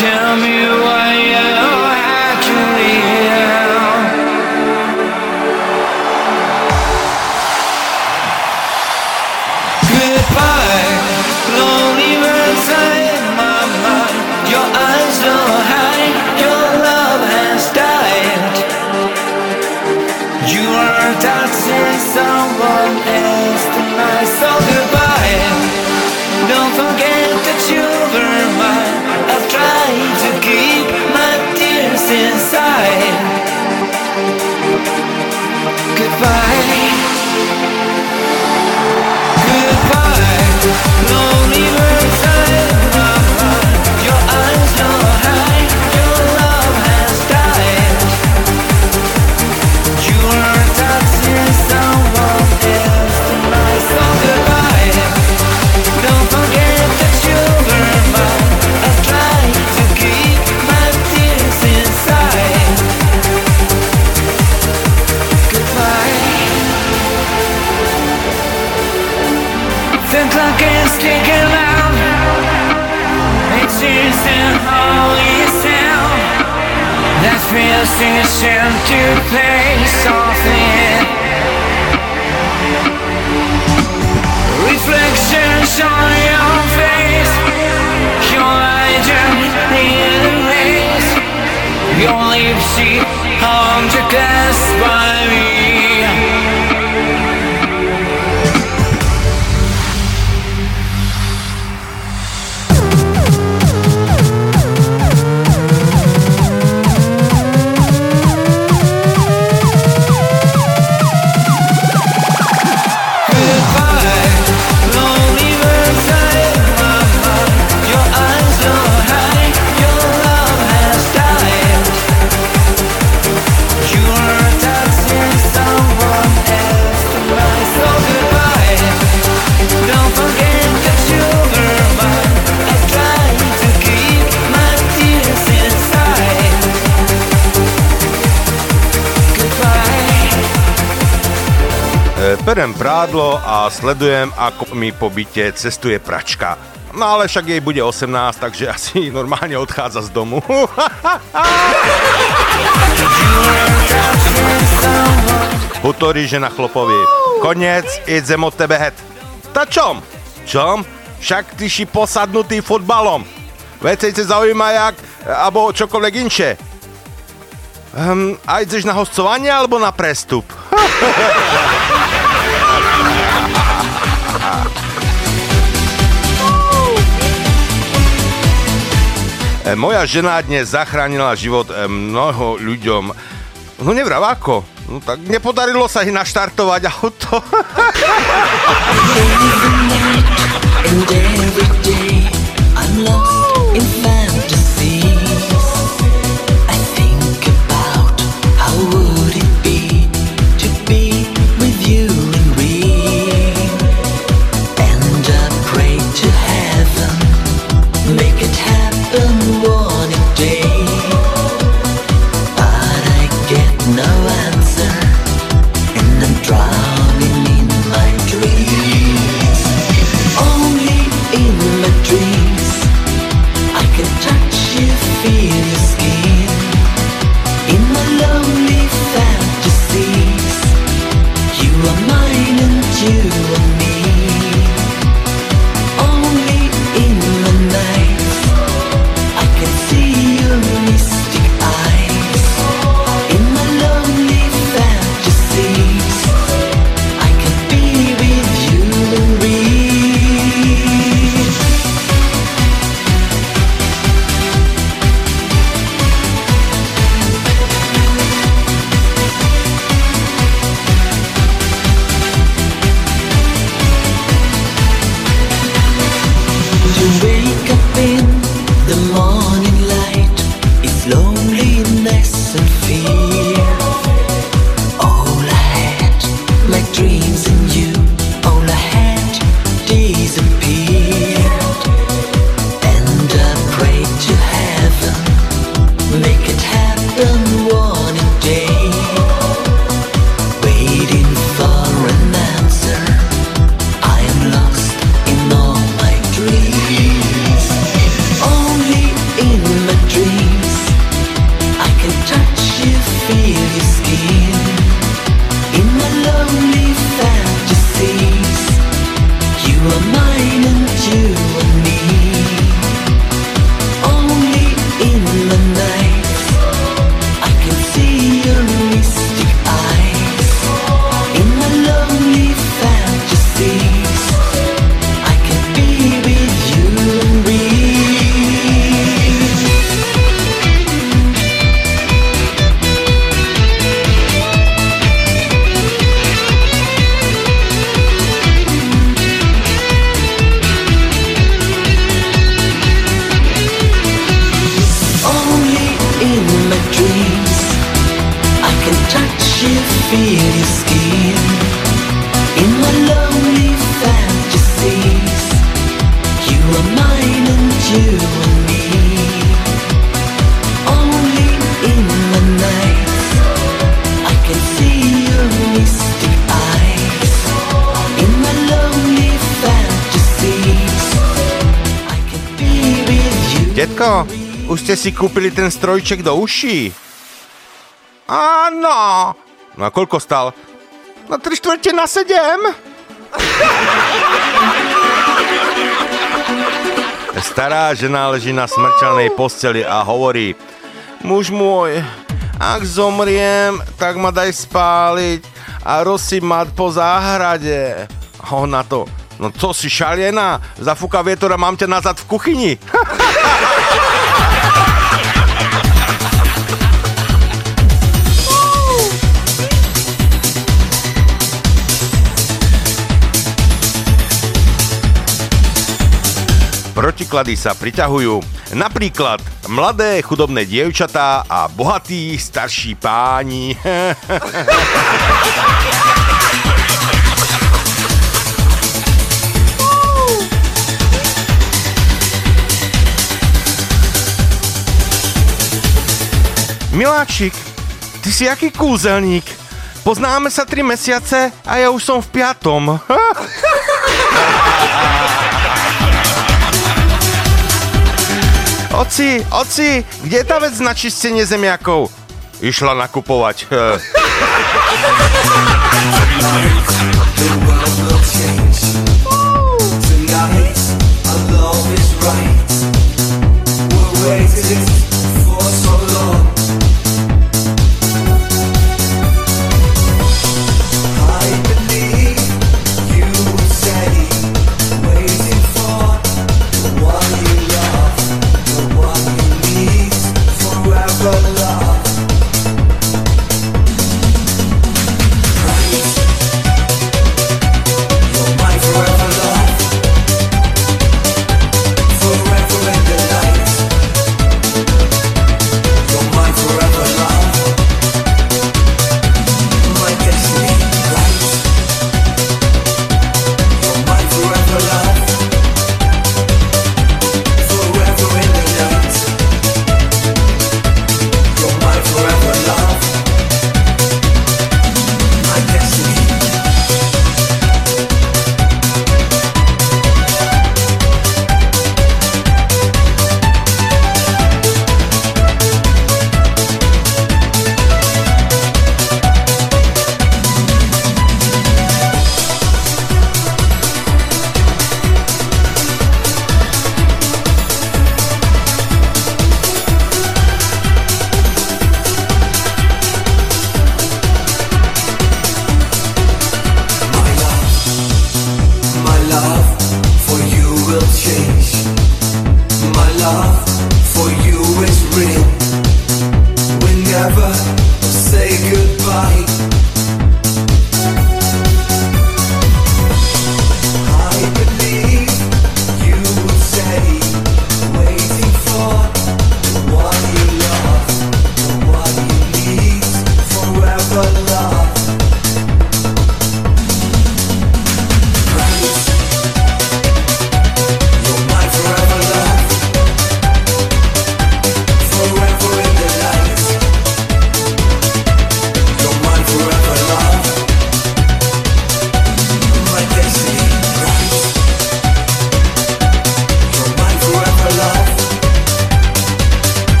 tell me sledujem, ako mi po byte cestuje pračka. No ale však jej bude 18, takže asi normálne odchádza z domu. Hutorí žena chlopovi. Konec, idem od tebe het. Ta čom? Čom? Však ty si posadnutý fotbalom. Vecej sa zaujíma jak, alebo čokoľvek inšie. Um, a ideš na hostovanie alebo na prestup? Moja žena dnes zachránila život e, mnoho ľuďom. No nevrav ako. No tak nepodarilo sa ich naštartovať auto. si kúpili ten strojček do uší? Áno. No a koľko stal? Na 3 štvrte na 7. Stará žena leží na smrčanej posteli a hovorí Muž môj, ak zomriem, tak ma daj spáliť a rozsyp ma po záhrade. A on na to, no co si šaliená? Zafúka vietor a mám ťa nazad v kuchyni. Protiklady sa priťahujú. Napríklad mladé chudobné dievčatá a bohatí starší páni. Miláčik, ty si aký kúzelník? Poznáme sa tri mesiace a ja už som v piatom. Oci, oci, kde je tá vec na čistenie zemiakov? Išla nakupovať.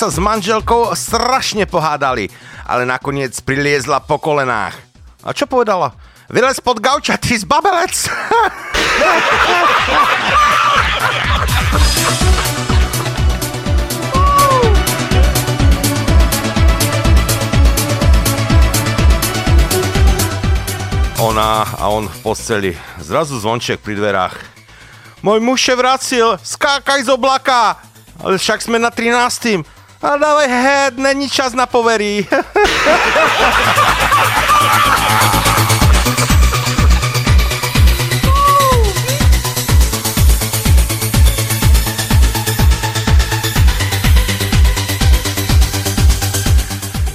sa s manželkou strašne pohádali, ale nakoniec priliezla po kolenách. A čo povedala? Vylez pod gauča, ty zbabelec! Ona a on v posteli. Zrazu zvonček pri dverách. Môj muž še vracil, skákaj z oblaka! Ale však sme na 13. A dávaj head, není čas na poverí.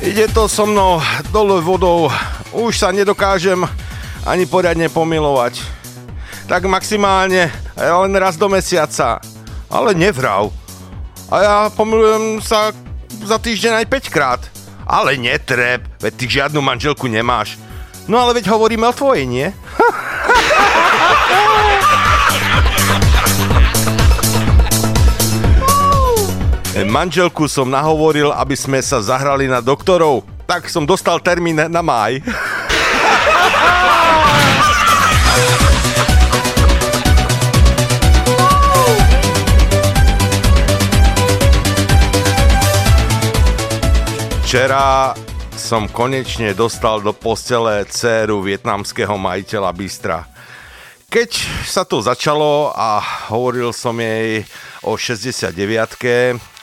Ide to so mnou dole vodou. Už sa nedokážem ani poriadne pomilovať. Tak maximálne len raz do mesiaca. Ale nevrav. A ja pomilujem sa za týždeň aj 5 krát. Ale netreb, veď ty žiadnu manželku nemáš. No ale veď hovoríme o tvojej, nie? Manželku som nahovoril, aby sme sa zahrali na doktorov. Tak som dostal termín na máj. Včera som konečne dostal do postele dceru vietnamského majiteľa Bystra. Keď sa to začalo a hovoril som jej o 69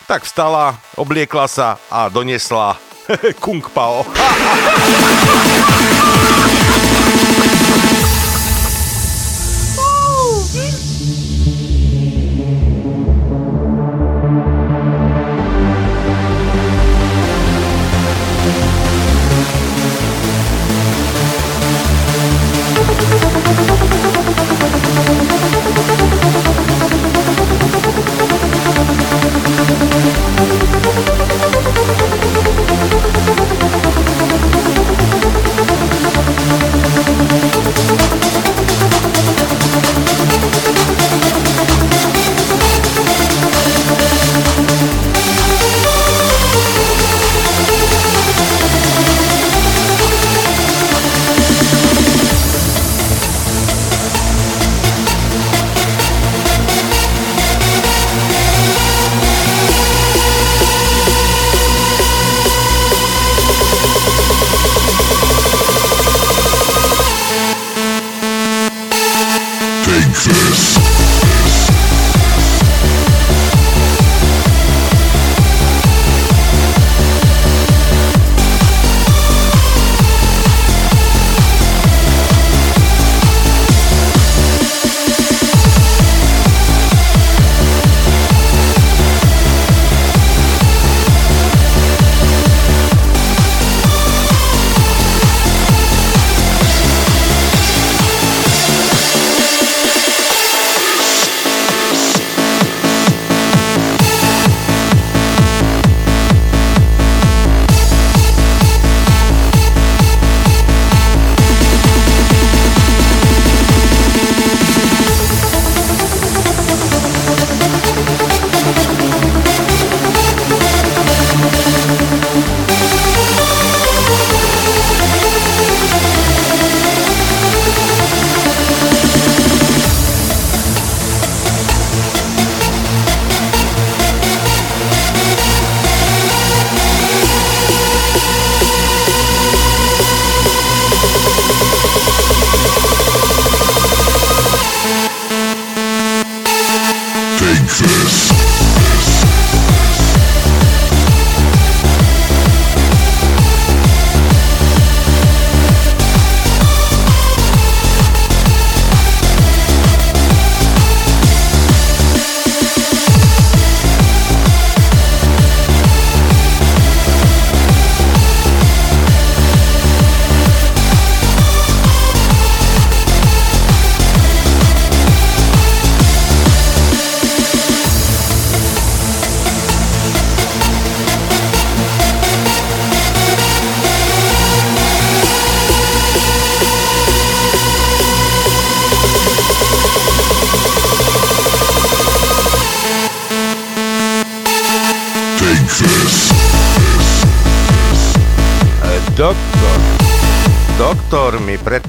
tak vstala, obliekla sa a doniesla Kung Pao.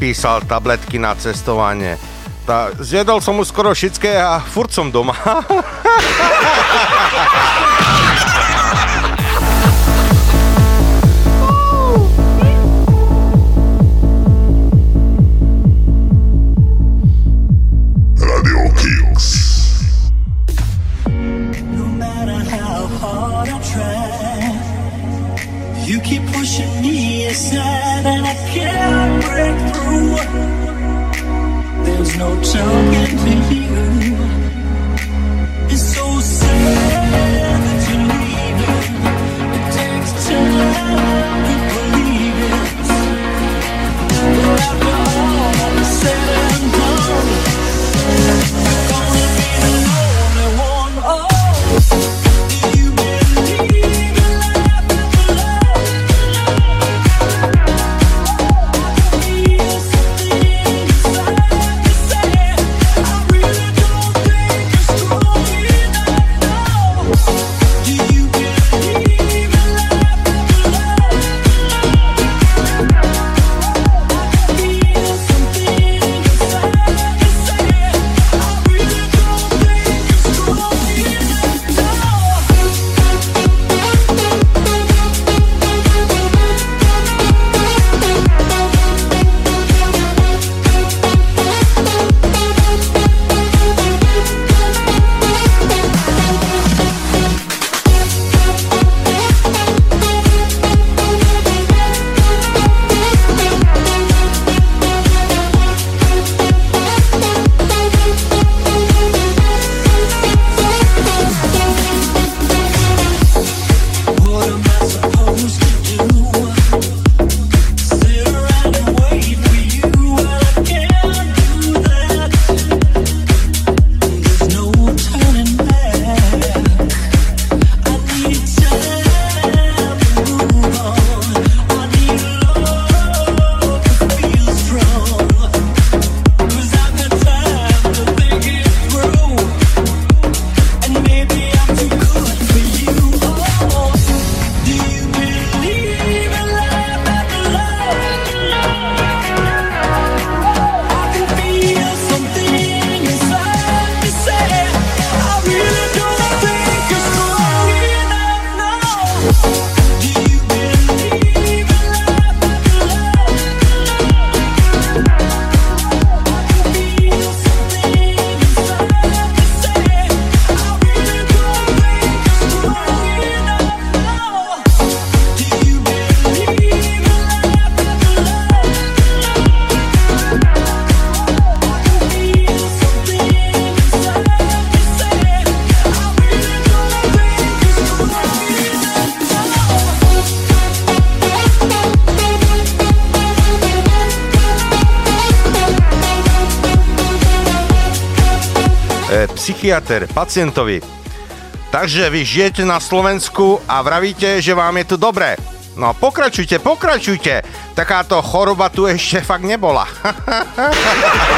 predpísal tabletky na cestovanie. Tá, zjedol som už skoro všetké a furt som doma. psychiatr pacientovi. Takže vy žijete na Slovensku a vravíte, že vám je tu dobré. No pokračujte, pokračujte. Takáto choroba tu ešte fakt nebola.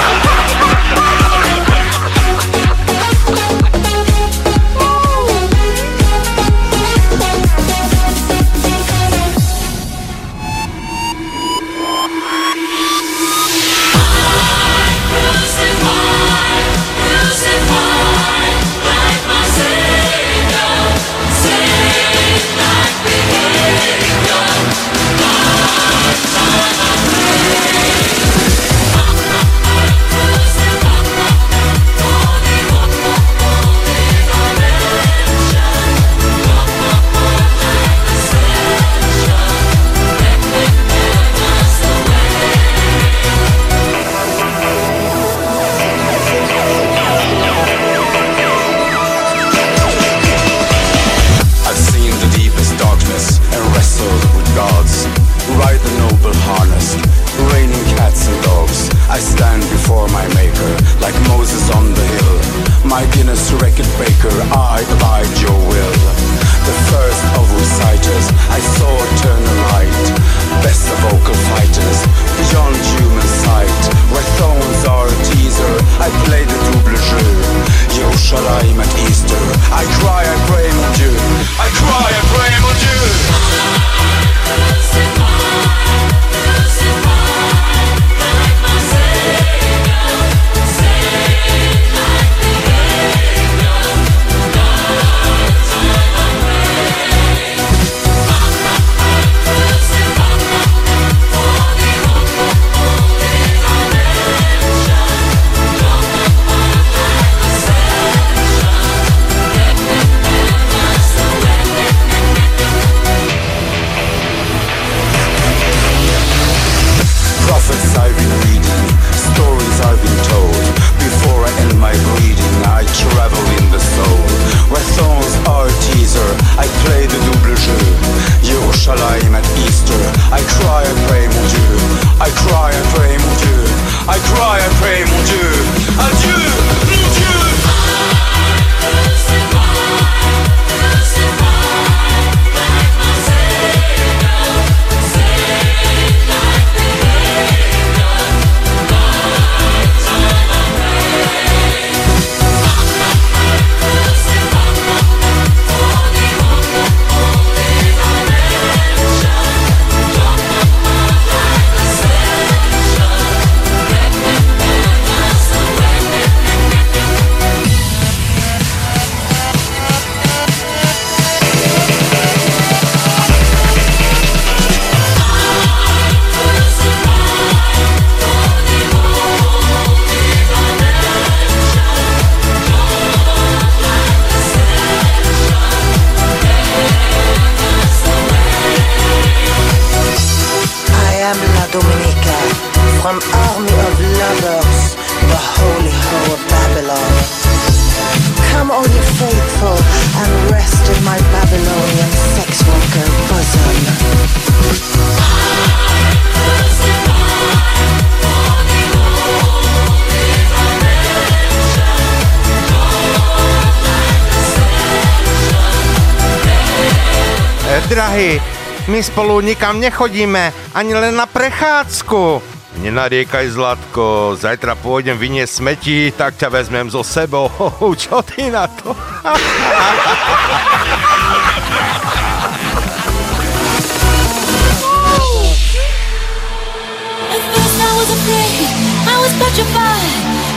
spolu nikam nechodíme, ani len na prechádzku. Nenariekaj, Zlatko, zajtra pôjdem vyniesť smeti, tak ťa vezmem zo sebou. Čo ty na to?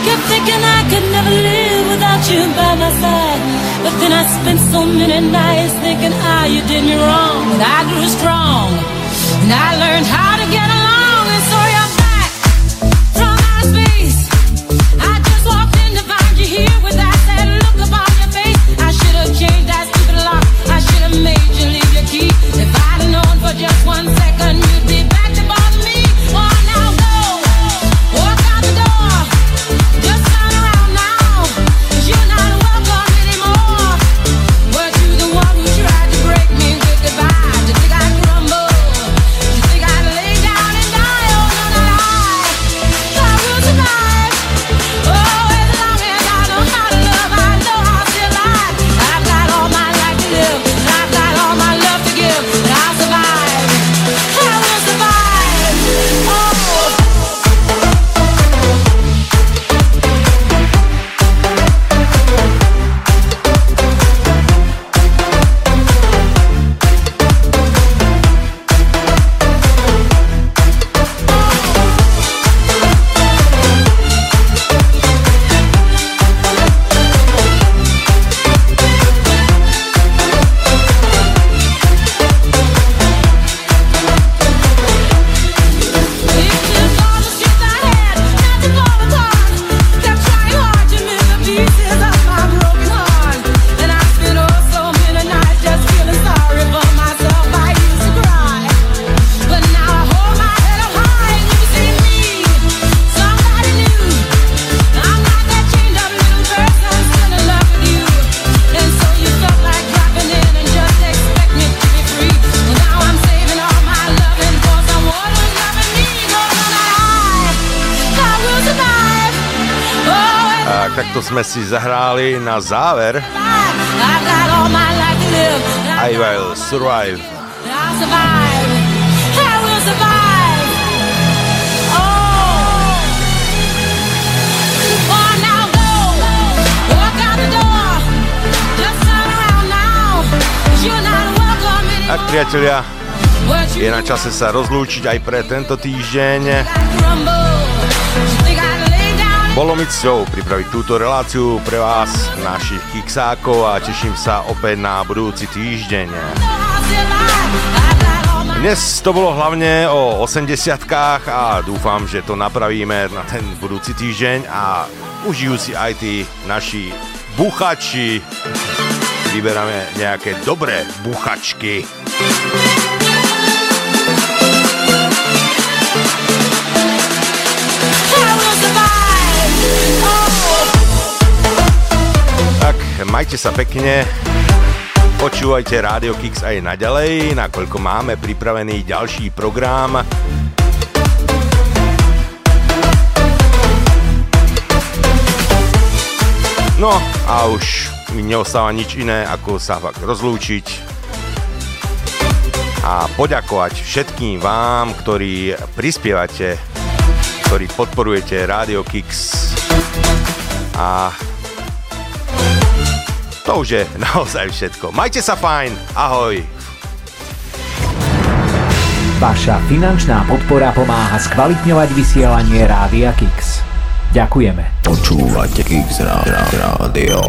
Kept thinking I could never live without you by my side But then I spent so many nights thinking, ah, oh, you did me wrong. And I grew strong, and I learned how to get along. Now. 'Cause you're not welcome anymore. Tak priatelia, je na čase sa rozlúčiť aj pre tento týždeň. Mi cťou pripraviť túto reláciu pre vás, našich kiksákov a teším sa opäť na budúci týždeň. Dnes to bolo hlavne o 80 a dúfam, že to napravíme na ten budúci týždeň a užijú si aj tí naši buchači. Vyberáme nejaké dobré buchačky. Majte sa pekne. Počúvajte Radio Kix aj naďalej, nakoľko máme pripravený ďalší program. No a už mi neostáva nič iné, ako sa fakt rozlúčiť a poďakovať všetkým vám, ktorí prispievate, ktorí podporujete Radio Kix a to už je naozaj všetko. Majte sa fajn, ahoj. Vaša finančná podpora pomáha skvalitňovať vysielanie Rádia Kix. Ďakujeme. Počúvate Kix Rádio.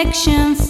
Affection